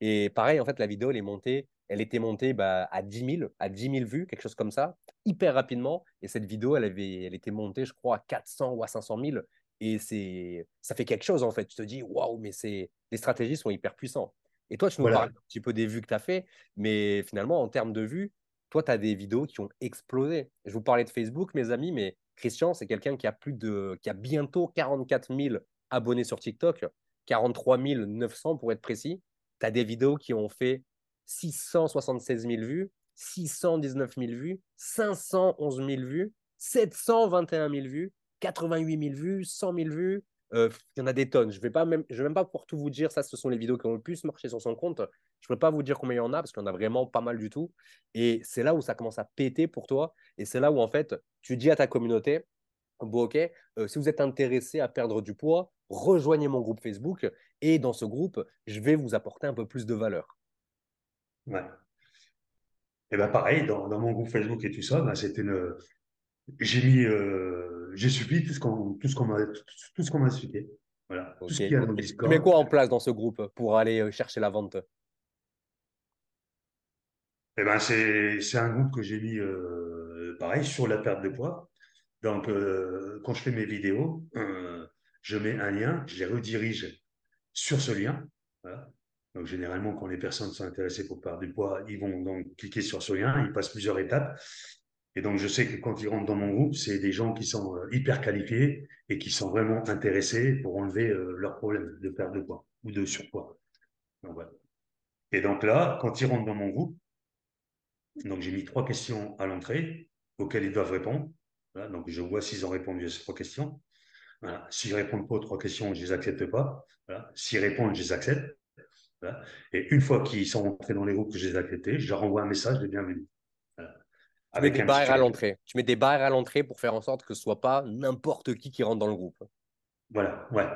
Et pareil, en fait, la vidéo, elle est montée, elle était montée bah, à 10 000, à 10 000 vues, quelque chose comme ça, hyper rapidement. Et cette vidéo, elle avait, elle était montée, je crois, à 400 ou à 500 000. Et c'est, ça fait quelque chose en fait. Tu te dis, waouh, mais c'est, les stratégies sont hyper puissantes. Et toi, tu nous parles un petit peu des vues que tu as fait, mais finalement, en termes de vues, toi, tu as des vidéos qui ont explosé. Je vous parlais de Facebook, mes amis, mais Christian, c'est quelqu'un qui a plus de, qui a bientôt 44 000 abonnés sur TikTok, 43 900 pour être précis. Tu as des vidéos qui ont fait 676 000 vues, 619 000 vues, 511 000 vues, 721 000 vues, 88 000 vues, 100 000 vues, euh, il y en a des tonnes. Je ne vais, pas même, je vais même pas pouvoir tout vous dire. Ça, ce sont les vidéos qui ont le plus marché sur son compte. Je ne peux pas vous dire combien il y en a parce qu'il y en a vraiment pas mal du tout. Et c'est là où ça commence à péter pour toi. Et c'est là où, en fait, tu dis à ta communauté Bon, ok, euh, si vous êtes intéressé à perdre du poids, rejoignez mon groupe Facebook. Et dans ce groupe, je vais vous apporter un peu plus de valeur. Ouais. Et bien, pareil, dans, dans, mon groupe Facebook et tout ça, ben, c'était une, j'ai mis, euh, j'ai suivi tout ce qu'on, tout ce qu'on m'a, tout ce qu'on m'a expliqué. Voilà. Tout ce qu'il y a dans le Discord. Tu mets quoi en place dans ce groupe pour aller euh, chercher la vente? Eh ben, c'est, c'est un groupe que j'ai mis, euh, pareil, sur la perte de poids. Donc, euh, quand je fais mes vidéos, je mets un lien, je les redirige sur ce lien. Voilà. Donc, généralement, quand les personnes sont intéressées pour perdre du poids, ils vont donc cliquer sur ce lien, ils passent plusieurs étapes. Et donc, je sais que quand ils rentrent dans mon groupe, c'est des gens qui sont euh, hyper qualifiés et qui sont vraiment intéressés pour enlever euh, leurs problèmes de perte de poids ou de surpoids. Et donc là, quand ils rentrent dans mon groupe, donc j'ai mis trois questions à l'entrée auxquelles ils doivent répondre. donc je vois s'ils ont répondu à ces trois questions. Voilà. S'ils répondent pas aux trois questions, je les accepte pas. S'ils répondent, je les accepte. Et une fois qu'ils sont rentrés dans les groupes que je les ai acceptés, je leur envoie un message de bienvenue. Tu mets des barrières à l'entrée. Tu mets des barrières à l'entrée pour faire en sorte que ce soit pas n'importe qui qui rentre dans le groupe. Voilà, ouais.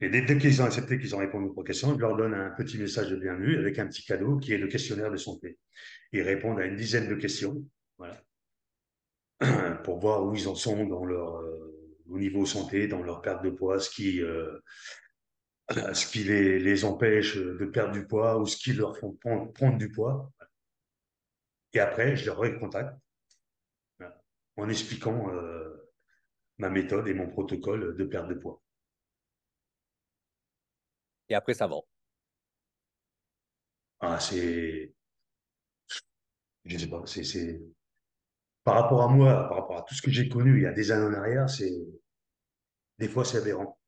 Et dès, qu'ils ont accepté qu'ils ont répondu aux questions, je leur donne un petit message de bienvenue avec un petit cadeau qui est le questionnaire de santé. Ils répondent à une dizaine de questions, voilà, pour voir où ils en sont dans leur euh, au niveau santé, dans leur perte de poids, ce qui euh, ce qui les, les, empêche de perdre du poids ou ce qui leur font prendre, prendre du poids. Et après, je les recontacte en expliquant euh, ma méthode et mon protocole de perte de poids. Et après, ça vend. Ah, c'est. Je sais pas, c'est. Par rapport à moi, par rapport à tout ce que j'ai connu il y a des années en arrière, c'est. Des fois, c'est aberrant.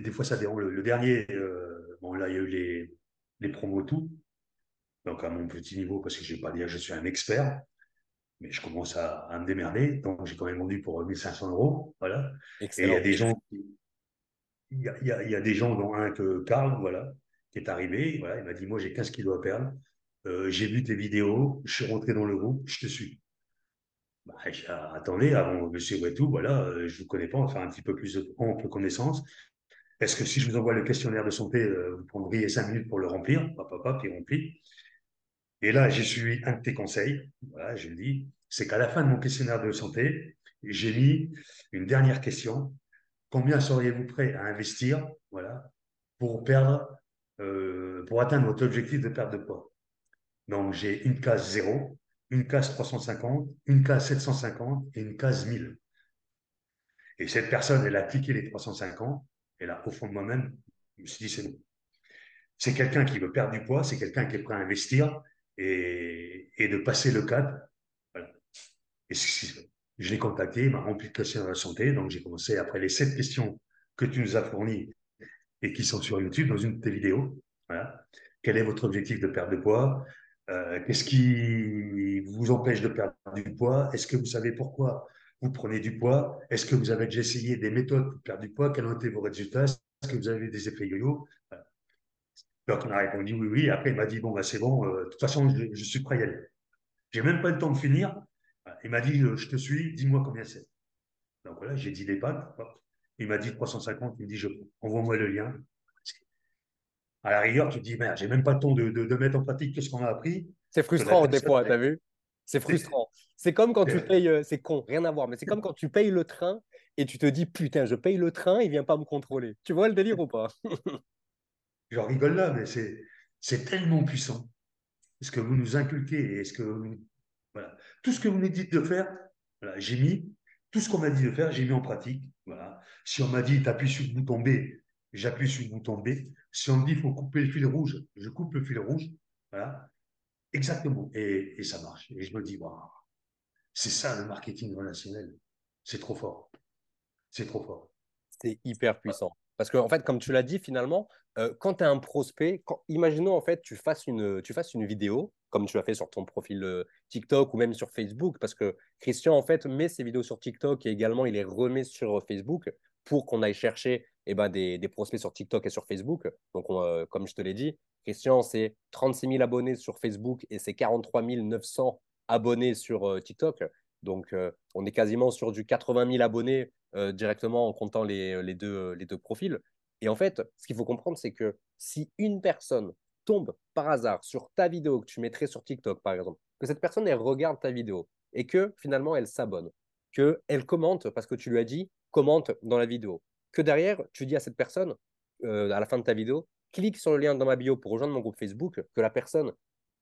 Des fois, ça dérange. Le, dernier, euh, bon, là, il y a eu les, les promos tout donc à mon petit niveau, parce que je ne vais pas dire que je suis un expert, mais je commence à, me démerder. Donc j'ai quand même vendu pour 1500 euros. Voilà. Et il y a des gens il y a, y a, des gens, dont un que Karl, voilà, qui est arrivé. Voilà, il m'a dit Moi, j'ai 15 kilos à perdre. Euh, j'ai vu tes vidéos, je suis rentré dans le groupe, je te suis. Bah, attendez, avant de suivre et tout, voilà, euh, je ne vous connais pas, on va faire un petit peu plus de ample connaissance. Est-ce que si je vous envoie le questionnaire de santé, euh, vous prendriez 5 minutes pour le remplir Papa, papa, puis rempli. Et là, j'ai suivi un de tes conseils. Voilà, je dis, c'est qu'à la fin de mon questionnaire de santé, j'ai mis une dernière question. Combien seriez-vous prêt à investir, voilà, pour perdre, euh, pour atteindre votre objectif de perte de poids? Donc, j'ai une case 0, une case 350, une case 750 et une case 1000. Et cette personne, elle a cliqué les 350. Et là, au fond de moi-même, je me suis dit, c'est bon. C'est quelqu'un qui veut perdre du poids, c'est quelqu'un qui est prêt à investir, et, de passer le cap. Je l'ai contacté, il m'a rempli de questions de la santé, donc j'ai commencé après les sept questions que tu nous as fournies et qui sont sur YouTube dans une de tes vidéos. Voilà. Quel est votre objectif de perte de poids? Euh, Qu'est-ce qui vous empêche de perdre du poids? Est-ce que vous savez pourquoi vous prenez du poids Est-ce que vous avez déjà essayé des méthodes pour perdre du poids? Quels ont été vos résultats? Est-ce que vous avez des effets yo-yo? Donc, on a répondu oui, oui. Après, il m'a dit, bon, bah, c'est bon, euh, de toute façon, je, suis prêt à y aller. J'ai même pas le temps de finir. Il m'a dit, euh, je te suis, dis-moi combien c'est. Donc voilà, j'ai dit des pattes. Il m'a dit 350, il me dit, je envoie-moi le lien. À la rigueur, tu te dis, merde, j'ai même pas le temps de, de, mettre en pratique tout ce qu'on a appris. C'est frustrant des fois, t'as vu? C'est frustrant. C'est comme quand tu payes, euh, c'est con, rien à voir, mais c'est comme quand tu payes le train et tu te dis putain, je paye le train, il vient pas me contrôler. Tu vois le délire ou pas? J'en rigole là, mais c'est, c'est tellement puissant. Ce que vous nous inculquez et ce que voilà. tout ce que vous nous dites de faire, voilà, j'ai mis tout ce qu'on m'a dit de faire, j'ai mis en pratique. Voilà. Si on m'a dit t'appuies sur le bouton B, j'appuie sur le bouton B. Si on me dit il faut couper le fil rouge, je coupe le fil rouge. Voilà. Exactement. Et, ça marche. Et je me dis, waouh, c'est ça le marketing relationnel. C'est trop fort. C'est trop fort. C'est hyper puissant. Parce qu'en en fait, comme tu l'as dit, finalement, euh, quand tu as un prospect, imaginons en fait, tu fasses, une, tu fasses une vidéo, comme tu l'as fait sur ton profil euh, TikTok ou même sur Facebook, parce que Christian, en fait, met ses vidéos sur TikTok et également, il les remet sur Facebook pour qu'on aille chercher eh ben, des, des, prospects sur TikTok et sur Facebook. Donc, euh, comme je te l'ai dit, Christian, c'est 36 000 abonnés sur Facebook et c'est 43 900 abonnés sur TikTok. Donc, on est quasiment sur du 80 000 abonnés euh, directement en comptant les, les, deux, les deux profils. Et en fait, ce qu'il faut comprendre, c'est que si une personne tombe par hasard sur ta vidéo que tu mettrais sur TikTok, par exemple, que cette personne, elle regarde ta vidéo et que finalement, elle s'abonne, qu'elle commente parce que tu lui as dit, commente dans la vidéo, que derrière, tu dis à cette personne, euh, à la fin de ta vidéo, clique sur le lien dans ma bio pour rejoindre mon groupe Facebook, que la personne,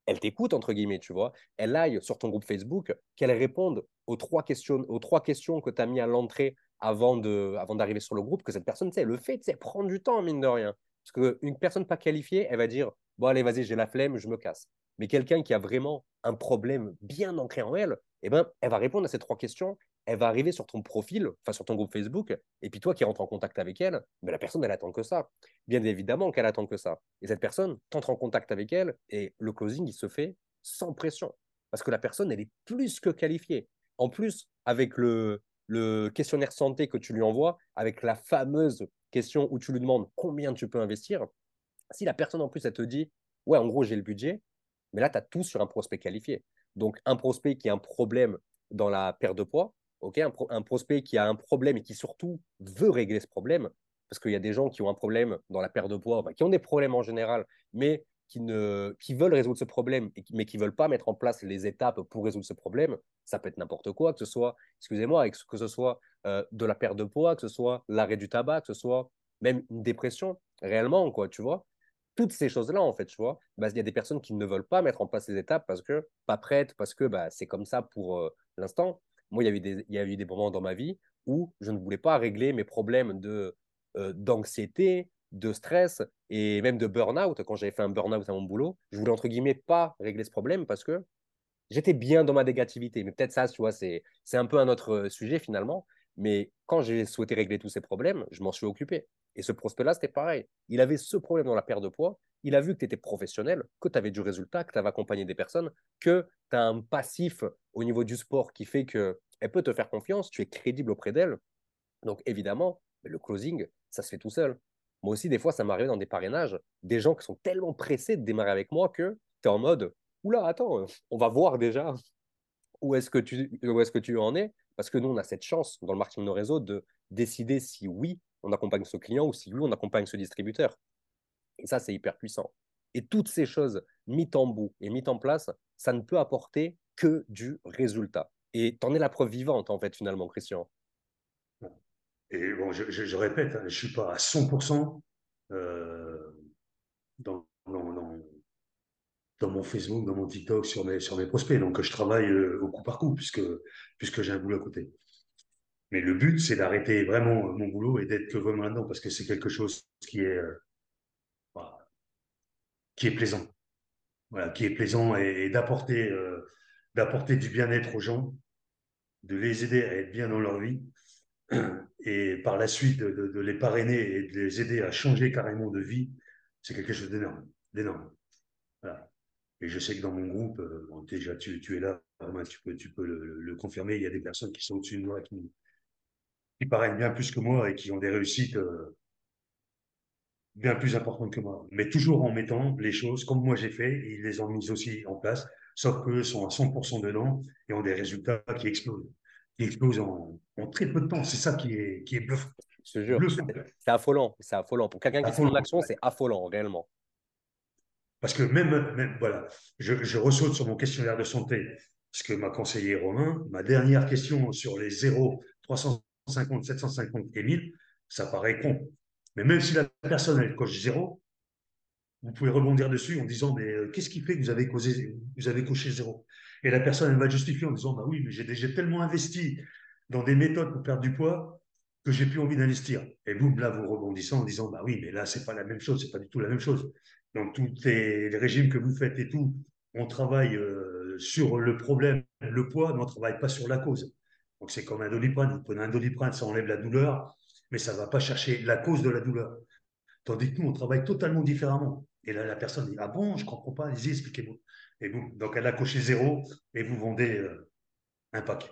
elle t'écoute, entre guillemets, tu vois, elle aille sur ton groupe Facebook, qu'elle réponde aux trois questions, aux trois questions que tu as mis à l'entrée avant de, avant d'arriver sur le groupe, que cette personne, tu sais, le fait, tu sais, prendre du temps, mine de rien. Parce qu'une personne pas qualifiée, elle va dire, bon, allez, vas-y, j'ai la flemme, je me casse. Mais quelqu'un qui a vraiment un problème bien ancré en elle, eh ben, elle va répondre à ces trois questions, elle va arriver sur ton profil, enfin sur ton groupe Facebook, et puis toi qui rentres en contact avec elle, mais la personne, elle attend que ça. Bien évidemment qu'elle attend que ça. Et cette personne, t'entre en contact avec elle, et le closing, il se fait sans pression. Parce que la personne, elle est plus que qualifiée. En plus, avec le, le questionnaire santé que tu lui envoies, avec la fameuse question où tu lui demandes combien tu peux investir, si la personne en plus, elle te dit, ouais, en gros, j'ai le budget, mais là, tu as tout sur un prospect qualifié. Donc, un prospect qui a un problème dans la perte de poids, ok, un, prospect qui a un problème et qui surtout veut régler ce problème, parce qu'il y a des gens qui ont un problème dans la perte de poids, qui ont des problèmes en général, mais qui, ne, qui veulent résoudre ce problème, mais qui ne veulent pas mettre en place les étapes pour résoudre ce problème, ça peut être n'importe quoi, que ce soit, excusez-moi, que ce soit euh, de la perte de poids, que ce soit l'arrêt du tabac, que ce soit même une dépression, réellement, quoi, tu vois. Toutes ces choses-là, en fait, tu vois, bah, il y a des personnes qui ne veulent pas mettre en place les étapes parce que pas prêtes, parce que bah, c'est comme ça pour euh, l'instant. Moi, il y, a eu des, moments dans ma vie où je ne voulais pas régler mes problèmes de, euh, d'anxiété, de stress et même de burn-out. Quand j'avais fait un burn-out à mon boulot, je voulais entre guillemets pas régler ce problème parce que j'étais bien dans ma négativité. Mais peut-être ça, tu vois, c'est, un peu un autre euh, sujet finalement. Mais quand j'ai souhaité régler tous ces problèmes, je m'en suis occupé. Et ce prospect-là, c'était pareil. Il avait ce problème dans la perte de poids. Il a vu que tu étais professionnel, que tu avais du résultat, que tu avais accompagné des personnes, que tu as un passif au niveau du sport qui fait qu'elle peut te faire confiance, tu es crédible auprès d'elle. Donc évidemment, le closing, ça se fait tout seul. Moi aussi, des fois, ça m'arrive dans des parrainages, des gens qui sont tellement pressés de démarrer avec moi que tu es en mode Oula, attends, on va voir déjà où est-ce que tu, où est-ce que tu en es. Parce que nous, on a cette chance dans le marketing de nos réseaux de décider si oui, on accompagne ce client ou si oui, on accompagne ce distributeur. Et ça, c'est hyper puissant. Et toutes ces choses mises en bout et mises en place, ça ne peut apporter que du résultat. Et tu en es la preuve vivante, en fait, finalement, Christian. Et bon, je, répète, hein, je ne suis pas à 100% euh, dans, dans, mon Facebook, dans mon TikTok, sur mes, sur mes prospects. Donc, je travaille euh, au coup par coup, puisque, puisque j'ai un boulot à côté. Mais le but, c'est d'arrêter vraiment mon boulot et d'être que vraiment là-dedans, parce que c'est quelque chose qui est, euh, qui est plaisant. Voilà, qui est plaisant et, d'apporter d'apporter du bien-être aux gens, de les aider à être bien dans leur vie et par la suite de, les parrainer et de les aider à changer carrément de vie, c'est quelque chose d'énorme. d'énorme. Et je sais que dans mon groupe, euh, déjà tu, tu, es là, tu peux, tu peux le, confirmer, il y a des personnes qui sont au-dessus de moi, qui, qui parrainent bien plus que moi et qui ont des réussites euh, bien plus importantes que moi. Mais toujours en mettant les choses comme moi j'ai fait, ils les ont mises aussi en place, sauf qu'eux sont à 100% dedans et ont des résultats qui explosent qui explose en, très peu de temps. C'est ça qui est, qui est bluffant. C'est affolant. C'est affolant. Pour quelqu'un qui fait en action, c'est affolant, réellement. Parce que même, même voilà, je, je ressaute sur mon questionnaire de santé. ce que m'a conseillé Romain, ma dernière question sur les 0, 350, 750 et 1000, ça paraît con. Mais même si la personne, elle coche 0, vous pouvez rebondir dessus en disant, mais euh, qu'est-ce qui fait que vous avez, coché 0 Et la personne, elle va justifier en disant, bah oui, mais j'ai tellement investi dans des méthodes pour perdre du poids que j'ai plus envie d'investir. Et vous, là, vous rebondissez en disant, bah oui, mais là, c'est pas la même chose, c'est pas du tout la même chose. Donc, tous les, régimes que vous faites et tout, on travaille euh, sur le problème, le poids, mais on travaille pas sur la cause. Donc, c'est comme un doliprane. Vous prenez un doliprane, ça enlève la douleur, mais ça va pas chercher la cause de la douleur. Tandis que nous, on travaille totalement différemment. Et là, la personne dit Ah bon, je ne comprends pas, allez-y, expliquez-moi. Et vous, donc elle a coché zéro et vous vendez euh, un pack.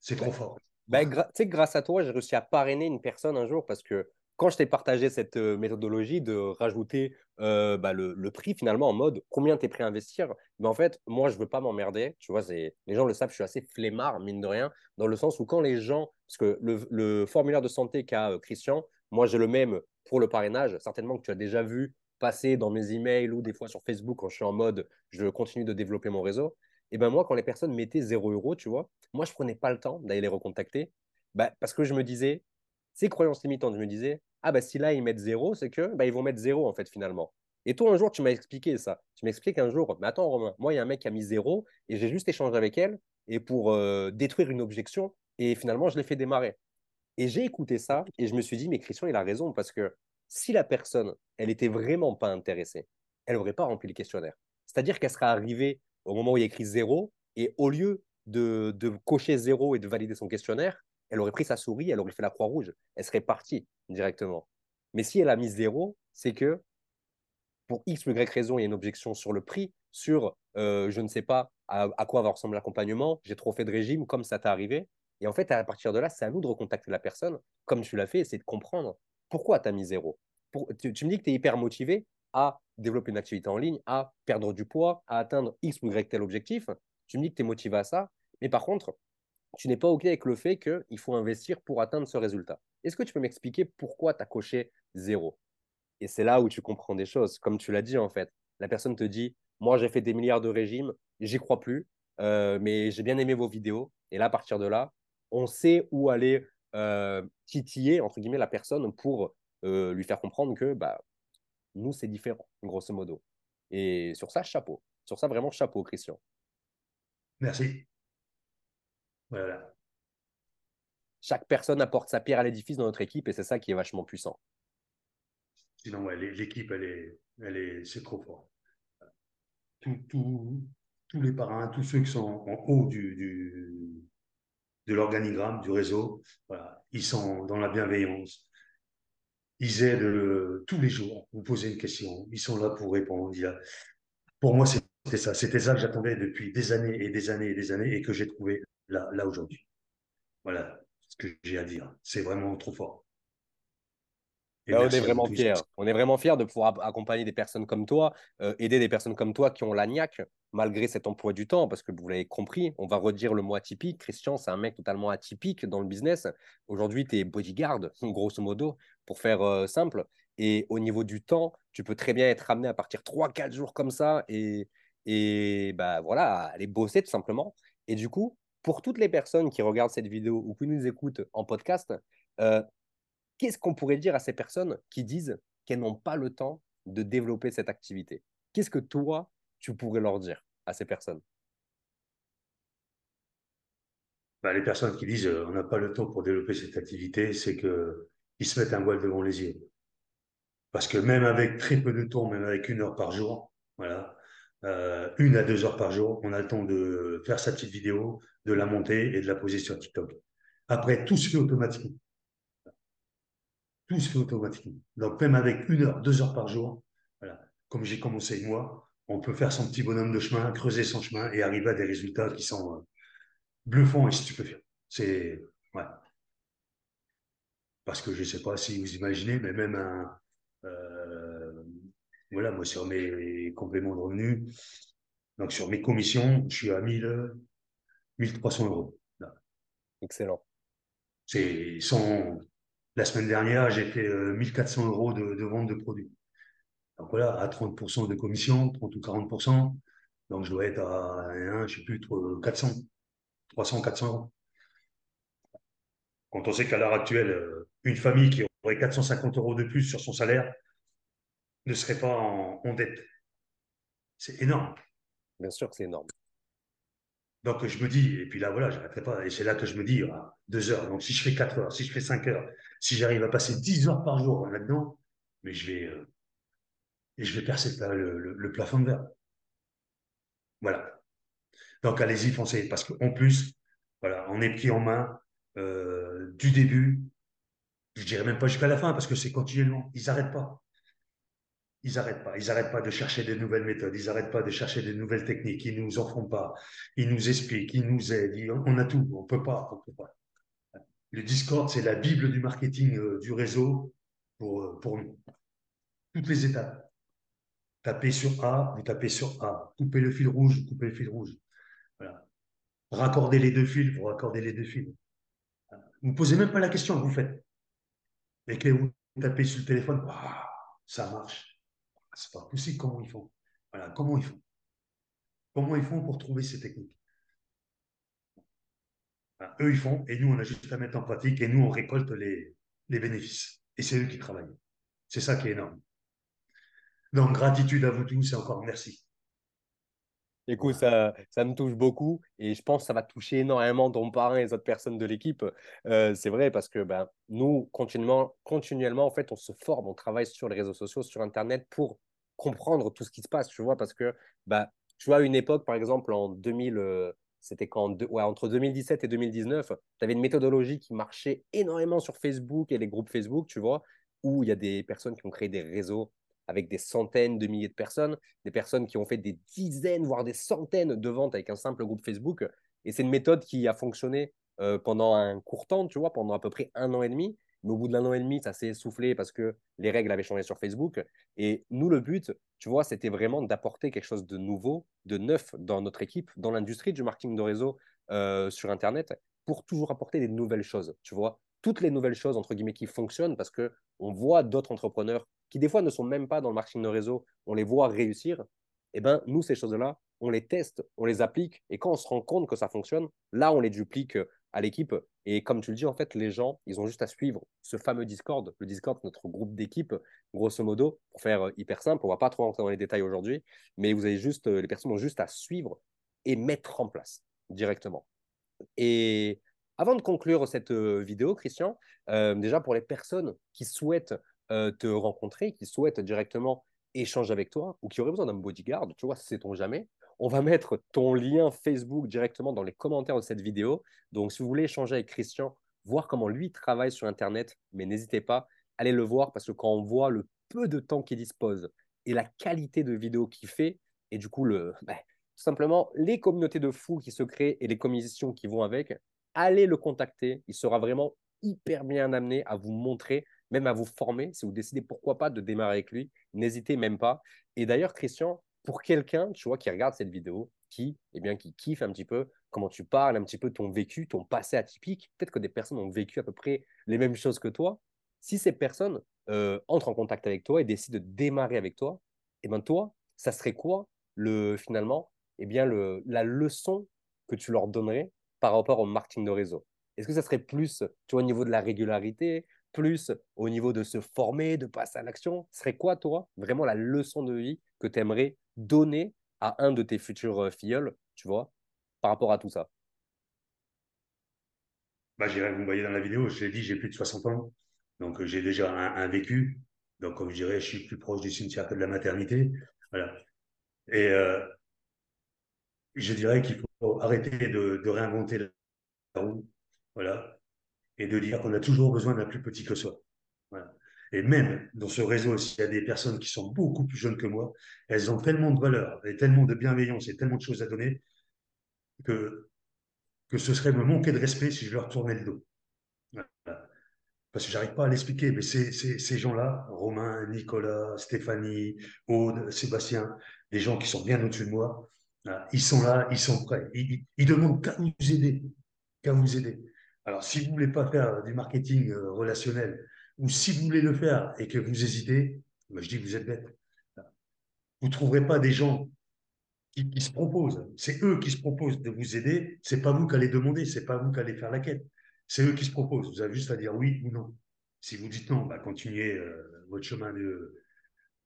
C'est trop fort. Ben, grâce à toi, j'ai réussi à parrainer une personne un jour parce que quand je t'ai partagé cette euh, méthodologie de rajouter euh, bah, le, prix finalement en mode combien tu es prêt à investir, ben, en fait, moi, je ne veux pas m'emmerder. Tu vois, les gens le savent, je suis assez flemmard, mine de rien, dans le sens où quand les gens, parce que le, formulaire de santé qu'a Christian, moi, j'ai le même pour le parrainage. Certainement que tu as déjà vu passer dans mes emails ou des fois sur Facebook quand je suis en mode je continue de développer mon réseau. Et ben moi, quand les personnes mettaient 0 euros, tu vois, moi, je prenais pas le temps d'aller les recontacter bah, parce que je me disais, ces croyances limitantes, je me disais, ah bah si là ils mettent zéro, c'est que bah, ils vont mettre zéro en fait finalement. Et toi un jour tu m'as expliqué ça. Tu m'expliques un jour, mais attends Romain, moi il y a un mec qui a mis zéro et j'ai juste échangé avec elle et pour euh, détruire une objection et finalement je l'ai fait démarrer. Et j'ai écouté ça et je me suis dit mais Christian il a raison parce que si la personne elle était vraiment pas intéressée, elle n'aurait pas rempli le questionnaire. C'est-à-dire qu'elle serait arrivée au moment où il y a écrit zéro et au lieu de, cocher zéro et de valider son questionnaire, elle aurait pris sa souris, elle aurait fait la croix rouge, elle serait partie directement. Mais si elle a mis zéro, c'est que pour X ou Y raison, il y a une objection sur le prix, sur euh, je ne sais pas à, quoi va ressembler l'accompagnement, j'ai trop fait de régime, comme ça t'est arrivé. Et en fait, à partir de là, c'est à nous de recontacter la personne, comme tu l'as fait, c'est de comprendre pourquoi tu as mis zéro? tu, me dis que tu es hyper motivé à développer une activité en ligne, à perdre du poids, à atteindre X ou Y tel objectif. Tu me dis que tu es motivé à ça, mais par contre, tu n'es pas OK avec le fait qu'il faut investir pour atteindre ce résultat. Est-ce que tu peux m'expliquer pourquoi tu as coché zéro? Et c'est là où tu comprends des choses. Comme tu l'as dit, en fait, la personne te dit Moi, j'ai fait des milliards de régimes, j'y crois plus, euh, mais j'ai bien aimé vos vidéos. Et là, à partir de là, on sait où aller titiller, entre guillemets, la personne pour euh, lui faire comprendre que bah, nous, c'est différent, grosso modo. Et sur ça, chapeau. Sur ça, vraiment, chapeau, Christian. Merci. Voilà. Chaque personne apporte sa pierre à l'édifice dans notre équipe et c'est ça qui est vachement puissant. Sinon, l'équipe, elle est, elle est, c'est trop fort. tous les parrains, tous ceux qui sont en haut du, du de l'organigramme, du réseau, voilà, ils sont dans la bienveillance. Ils aident euh, tous les jours. Vous posez une question, ils sont là pour répondre. Pour moi, c'était ça. C'était ça que j'attendais depuis des années et des années et des années et que j'ai trouvé là, là aujourd'hui. Voilà ce que j'ai à dire. C'est vraiment trop fort. On est vraiment fiers. On est vraiment fiers de pouvoir accompagner des personnes comme toi, euh, aider des personnes comme toi qui ont l'agnac, malgré cet emploi du temps, parce que vous l'avez compris, on va redire le mot atypique. Christian, c'est un mec totalement atypique dans le business. Aujourd'hui, tu es bodyguard, grosso modo, pour faire euh, simple. Et au niveau du temps, tu peux très bien être amené à partir 3-4 jours comme ça et, et bah, voilà, aller bosser tout simplement. Et du coup, pour toutes les personnes qui regardent cette vidéo ou qui nous écoutent en podcast, euh, qu'est-ce qu'on pourrait dire à ces personnes qui disent qu'elles n'ont pas le temps de développer cette activité? Qu'est-ce que toi, tu pourrais leur dire à ces personnes? Bah, Les personnes qui disent euh, on n'a pas le temps pour développer cette activité, c'est qu'ils se mettent un voile devant les yeux. Parce que même avec très peu de temps, même avec une heure par jour, voilà, euh, une à deux heures par jour, on a le temps de faire sa petite vidéo, de la monter et de la poser sur TikTok. Après, tout se fait automatiquement. Tout se fait automatiquement. Donc, même avec une heure, deux heures par jour, voilà, comme j'ai commencé moi, on peut faire son petit bonhomme de chemin, creuser son chemin et arriver à des résultats qui sont euh, bluffants et stupéfiants. C'est. Ouais. Parce que je ne sais pas si vous imaginez, mais même un. Euh, voilà, moi, sur mes compléments de revenus, donc sur mes commissions, je suis à 1000, 1300 euros. Excellent. C'est sans... La semaine dernière, j'ai fait 1400 euh, euros de, vente de produits. Donc voilà, à 30% de commission, 30 ou 40%, Donc, je dois être à, je ne sais plus, 400, 300, 400 euros. Quand on sait qu'à l'heure actuelle, euh, une famille qui aurait 450 euros de plus sur son salaire ne serait pas en, dette. C'est énorme. Bien sûr que c'est énorme. Donc je me dis, et puis là voilà, j'arrêterai pas. Et c'est là que je me dis, ah, deux heures. Donc si je fais quatre heures, si je fais cinq heures, si j'arrive à passer dix heures par jour là-dedans, mais je vais, euh, et je vais percer le, plafond de verre. Voilà. Donc allez-y, foncez, parce qu'en plus, voilà, on est pris en main euh, du début, je dirais même pas jusqu'à la fin, parce que c'est continuellement. Ils n'arrêtent pas. Ils n'arrêtent pas. Ils n'arrêtent pas de chercher des nouvelles méthodes. Ils n'arrêtent pas de chercher des nouvelles techniques. Ils nous en font pas. Ils nous expliquent. Ils nous aident. on a tout. On peut pas. peut pas. Le Discord, c'est la bible du marketing euh, du réseau pour, euh, pour nous. Toutes les étapes. Tapez sur A, vous tapez sur A. Coupez le fil rouge, coupez le fil rouge. Voilà. Raccordez les deux fils, vous raccordez les deux fils. Vous ne posez même pas la question, vous faites. Et que vous tapez sur le téléphone, ça marche. C'est pas possible, comment ils font? Voilà, comment ils font? Comment ils font pour trouver ces techniques? Eux, ils font, et nous, on a juste à mettre en pratique, et nous, on récolte les, les bénéfices. Et c'est eux qui travaillent. C'est ça qui est énorme. Donc, gratitude à vous tous et encore merci. Écoute, ça, ça me touche beaucoup et je pense que ça va toucher énormément ton parrain et les autres personnes de l'équipe. Euh, c'est vrai parce que ben, nous, continuellement, continuellement, en fait, on se forme, on travaille sur les réseaux sociaux, sur Internet pour comprendre tout ce qui se passe, tu vois, parce que, ben, tu vois, à une époque, par exemple, en 2000, euh, c'était quand, entre 2017 et 2019, tu avais une méthodologie qui marchait énormément sur Facebook et les groupes Facebook, tu vois, où il y a des personnes qui ont créé des réseaux avec des centaines de milliers de personnes, des personnes qui ont fait des dizaines, voire des centaines de ventes avec un simple groupe Facebook. Et c'est une méthode qui a fonctionné euh, pendant un court temps, tu vois, pendant à peu près un an et demi. Mais au bout d'un an et demi, ça s'est essoufflé parce que les règles avaient changé sur Facebook. Et nous, le but, tu vois, c'était vraiment d'apporter quelque chose de nouveau, de neuf dans notre équipe, dans l'industrie du marketing de réseau euh, sur Internet, pour toujours apporter des nouvelles choses, tu vois toutes les nouvelles choses, entre guillemets, qui fonctionnent parce qu'on voit d'autres entrepreneurs qui, des fois, ne sont même pas dans le marketing de réseau, on les voit réussir. Eh ben, nous, ces choses-là, on les teste, on les applique. Et quand on se rend compte que ça fonctionne, là, on les duplique à l'équipe. Et comme tu le dis, en fait, les gens, ils ont juste à suivre ce fameux Discord. Le Discord, notre groupe d'équipe, grosso modo, pour faire euh, hyper simple. On va pas trop rentrer dans les détails aujourd'hui, mais vous avez juste, euh, les personnes ont juste à suivre et mettre en place directement. Et avant de conclure cette euh, vidéo, Christian, déjà pour les personnes qui souhaitent te rencontrer, qui souhaitent directement échanger avec toi ou qui auraient besoin d'un bodyguard, tu vois, sait-on jamais, on va mettre ton lien Facebook directement dans les commentaires de cette vidéo. Donc, si vous voulez échanger avec Christian, voir comment lui travaille sur Internet, mais n'hésitez pas, allez le voir parce que quand on voit le peu de temps qu'il dispose et la qualité de vidéo qu'il fait, et du coup, le, bah, tout simplement, les communautés de fous qui se créent et les commissions qui vont avec, allez le contacter. Il sera vraiment hyper bien amené à vous montrer, même à vous former. Si vous décidez pourquoi pas de démarrer avec lui, n'hésitez même pas. Et d'ailleurs, Christian, pour quelqu'un, tu vois, qui regarde cette vidéo, qui, eh bien, qui kiffe un petit peu comment tu parles, un petit peu ton vécu, ton passé atypique, peut-être que des personnes ont vécu à peu près les mêmes choses que toi. Si ces personnes euh, entrent en contact avec toi et décident de démarrer avec toi, eh bien, toi, ça serait quoi le, finalement, eh bien, le, la leçon que tu leur donnerais par rapport au marketing de réseau? Est-ce que ça serait plus tu vois, au niveau de la régularité, plus au niveau de se former, de passer à l'action? Serait quoi, toi, vraiment la leçon de vie que tu aimerais donner à un de tes futurs euh, filleuls, tu vois, par rapport à tout ça? Bah, Vous voyez dans la vidéo, je l'ai dit, j'ai plus de 60 ans. Donc, euh, j'ai déjà un, vécu. Donc, comme je dirais, je suis plus proche du cimetière que de la maternité. Voilà. Et euh, je dirais qu'il faut arrêter de, réinventer la roue, voilà, et de dire qu'on a toujours besoin d'un plus petit que soi. Et même dans ce réseau, s'il y a des personnes qui sont beaucoup plus jeunes que moi, elles ont tellement de valeur, et tellement de bienveillance et tellement de choses à donner que, que ce serait me manquer de respect si je leur tournais le dos. Parce que j'arrive pas à l'expliquer, mais ces, ces gens-là, Romain, Nicolas, Stéphanie, Aude, Sébastien, des gens qui sont bien au-dessus de moi, ils sont là, ils sont prêts. Ils, ils demandent qu'à vous aider, qu'à vous aider. Alors, si vous ne voulez pas faire du marketing euh, relationnel, ou si vous voulez le faire et que vous hésitez, moi, je dis que vous êtes bête. Vous ne trouverez pas des gens qui, se proposent. C'est eux qui se proposent de vous aider. C'est pas vous qui allez demander, c'est pas vous qui allez faire la quête. C'est eux qui se proposent. Vous avez juste à dire oui ou non. Si vous dites non, bah, continuez euh, votre chemin de,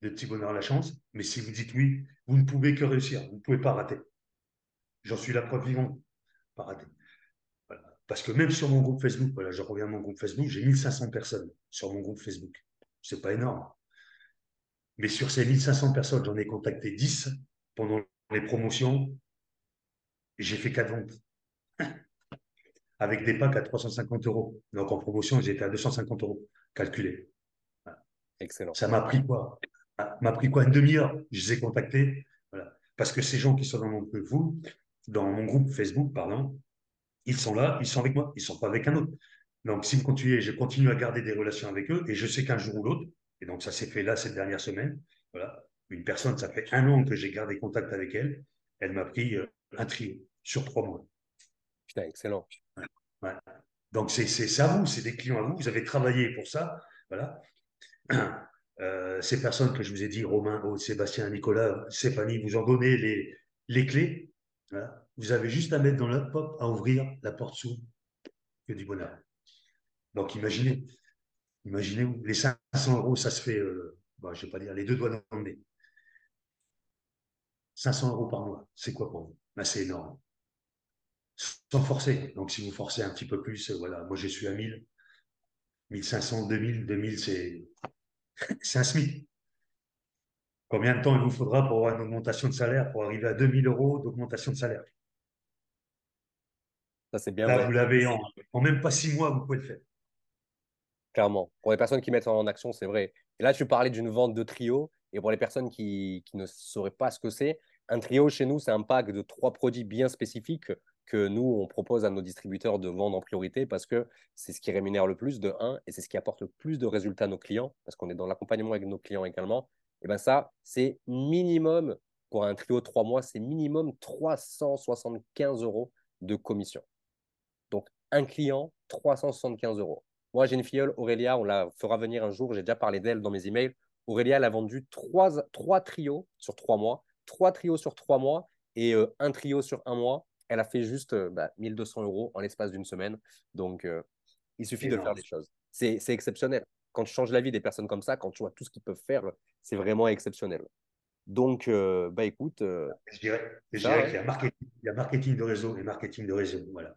de petit bonheur à la chance. Mais si vous dites oui, vous ne pouvez que réussir. Vous ne pouvez pas rater. J'en suis la preuve vivante. Pas rater. Parce que même sur mon groupe Facebook, voilà, je reviens à mon groupe Facebook, j'ai 1500 personnes sur mon groupe Facebook. C'est pas énorme. Mais sur ces 1500 personnes, j'en ai contacté 10 pendant les promotions. J'ai fait 4 ventes. Avec des packs à 350 euros. Donc en promotion, j'étais à 250 euros calculé. Excellent. Ça m'a pris quoi? Ça m'a pris quoi? Une demi-heure Je les ai contactés. Voilà. Parce que ces gens qui sont dans mon groupe, dans mon groupe Facebook, pardon, ils sont là, ils sont avec moi, ils ne sont pas avec un autre. Donc, si vous continuez, je continue à garder des relations avec eux et je sais qu'un jour ou l'autre, et donc ça s'est fait là cette dernière semaine, voilà, une personne, ça fait un an que j'ai gardé contact avec elle, elle m'a pris euh, un trio sur trois mois. Putain, excellent. Donc, c'est à vous, c'est des clients à vous, vous avez travaillé pour ça, voilà. Euh, ces personnes que je vous ai dit, Romain, Sébastien, Nicolas, Stéphanie, vous ont donné les, les clés. Vous avez juste à mettre dans le pop à ouvrir la porte sous que du bonheur. Donc imaginez, imaginez les 500 euros, ça se fait, euh, bah, je ne vais pas dire les deux doigts dans le nez. 500 euros par mois, c'est quoi pour vous? C'est énorme. Sans forcer. Donc si vous forcez un petit peu plus, euh, voilà, moi je suis à 1000, 1500, 2000, 2000, c'est un SMIC. Combien de temps il vous faudra pour avoir une augmentation de salaire, pour arriver à 2000 euros d'augmentation de salaire? Ça, c'est bien. Là, vous l'avez en, même pas six mois, vous pouvez le faire. Clairement. Pour les personnes qui mettent en action, c'est vrai. Et là, tu parlais d'une vente de trio. Et pour les personnes qui, qui ne sauraient pas ce que c'est, un trio chez nous, c'est un pack de trois produits bien spécifiques que nous, on propose à nos distributeurs de vendre en priorité parce que c'est ce qui rémunère le plus de 1 et c'est ce qui apporte le plus de résultats à nos clients parce qu'on est dans l'accompagnement avec nos clients également. Et bien ça, c'est minimum, pour un trio de 3 mois, c'est minimum 375 euros de commission. Donc, un client, 375 euros. Moi, j'ai une filleule, Aurélia, on la fera venir un jour, j'ai déjà parlé d'elle dans mes emails. Aurélia, elle a vendu trois, trois trios sur trois mois, trois trios sur trois mois et euh, un trio sur un mois. Elle a fait juste 1200 euh, bah, euros en l'espace d'une semaine. Donc, euh, il suffit de faire des choses. C'est exceptionnel quand tu changes la vie des personnes comme ça, quand tu vois tout ce qu'ils peuvent faire, c'est vraiment exceptionnel. Donc, euh, bah écoute. Euh, je dirais, qu'il y, a marketing, il y a marketing de réseau et marketing de réseau. Voilà.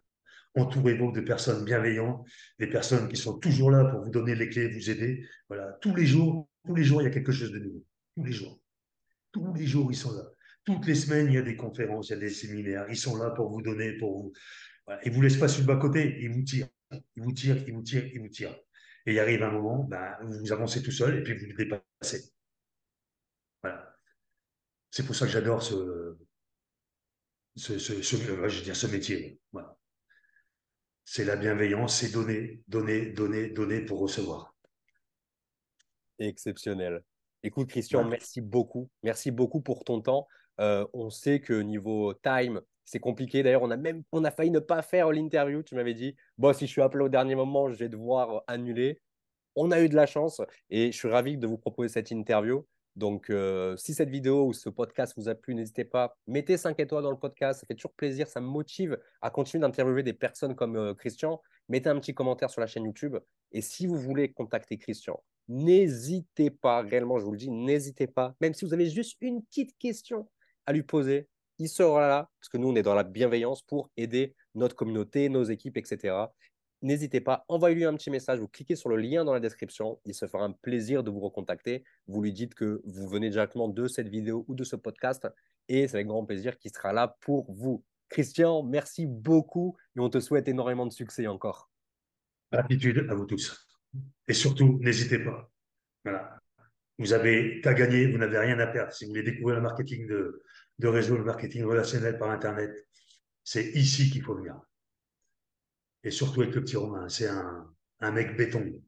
Entourez-vous de personnes bienveillantes, des personnes qui sont toujours là pour vous donner les clés, vous aider. Voilà. Tous les jours, tous les jours, il y a quelque chose de nouveau. Tous les jours. Tous les jours, ils sont là. Toutes les semaines, il y a des conférences, il y a des séminaires. Ils sont là pour vous donner, pour vous. Voilà. Ils ne vous laissent pas sur le bas-côté. Ils vous tirent. Ils vous tirent, ils vous tirent, ils vous tirent. Et il arrive un moment, ben, vous avancez tout seul et puis vous le dépassez. Voilà. C'est pour ça que j'adore ce, ce, ce, je dire, ce métier. Voilà. C'est la bienveillance, c'est donner, donner, donner, donner pour recevoir. Exceptionnel. Écoute, Christian, merci beaucoup. Merci beaucoup pour ton temps. Euh, on sait que niveau time, c'est compliqué. D'ailleurs, on a même on a failli ne pas faire l'interview. Tu m'avais dit, bon, si je suis appelé au dernier moment, je vais devoir annuler. On a eu de la chance et je suis ravi de vous proposer cette interview. Donc, euh, si cette vidéo ou ce podcast vous a plu, n'hésitez pas, mettez 5 étoiles dans le podcast. Ça fait toujours plaisir. Ça me motive à continuer d'interviewer des personnes comme euh, Christian. Mettez un petit commentaire sur la chaîne YouTube. Et si vous voulez contacter Christian, n'hésitez pas, réellement, je vous le dis, n'hésitez pas. Même si vous avez juste une petite question à lui poser, il sera là, parce que nous, on est dans la bienveillance pour aider notre communauté, nos équipes, etc. N'hésitez pas, envoyez-lui un petit message, vous cliquez sur le lien dans la description, il se fera un plaisir de vous recontacter. Vous lui dites que vous venez directement de cette vidéo ou de ce podcast et c'est avec grand plaisir qu'il sera là pour vous. Christian, merci beaucoup et on te souhaite énormément de succès encore. Gratitude à vous tous. Et surtout, n'hésitez pas. Voilà. Vous avez qu'à gagner, vous n'avez rien à perdre. Si vous voulez découvrir le marketing de, de réseau, le marketing relationnel par Internet, c'est ici qu'il faut venir. Et surtout avec le petit Romain, c'est un, un mec béton.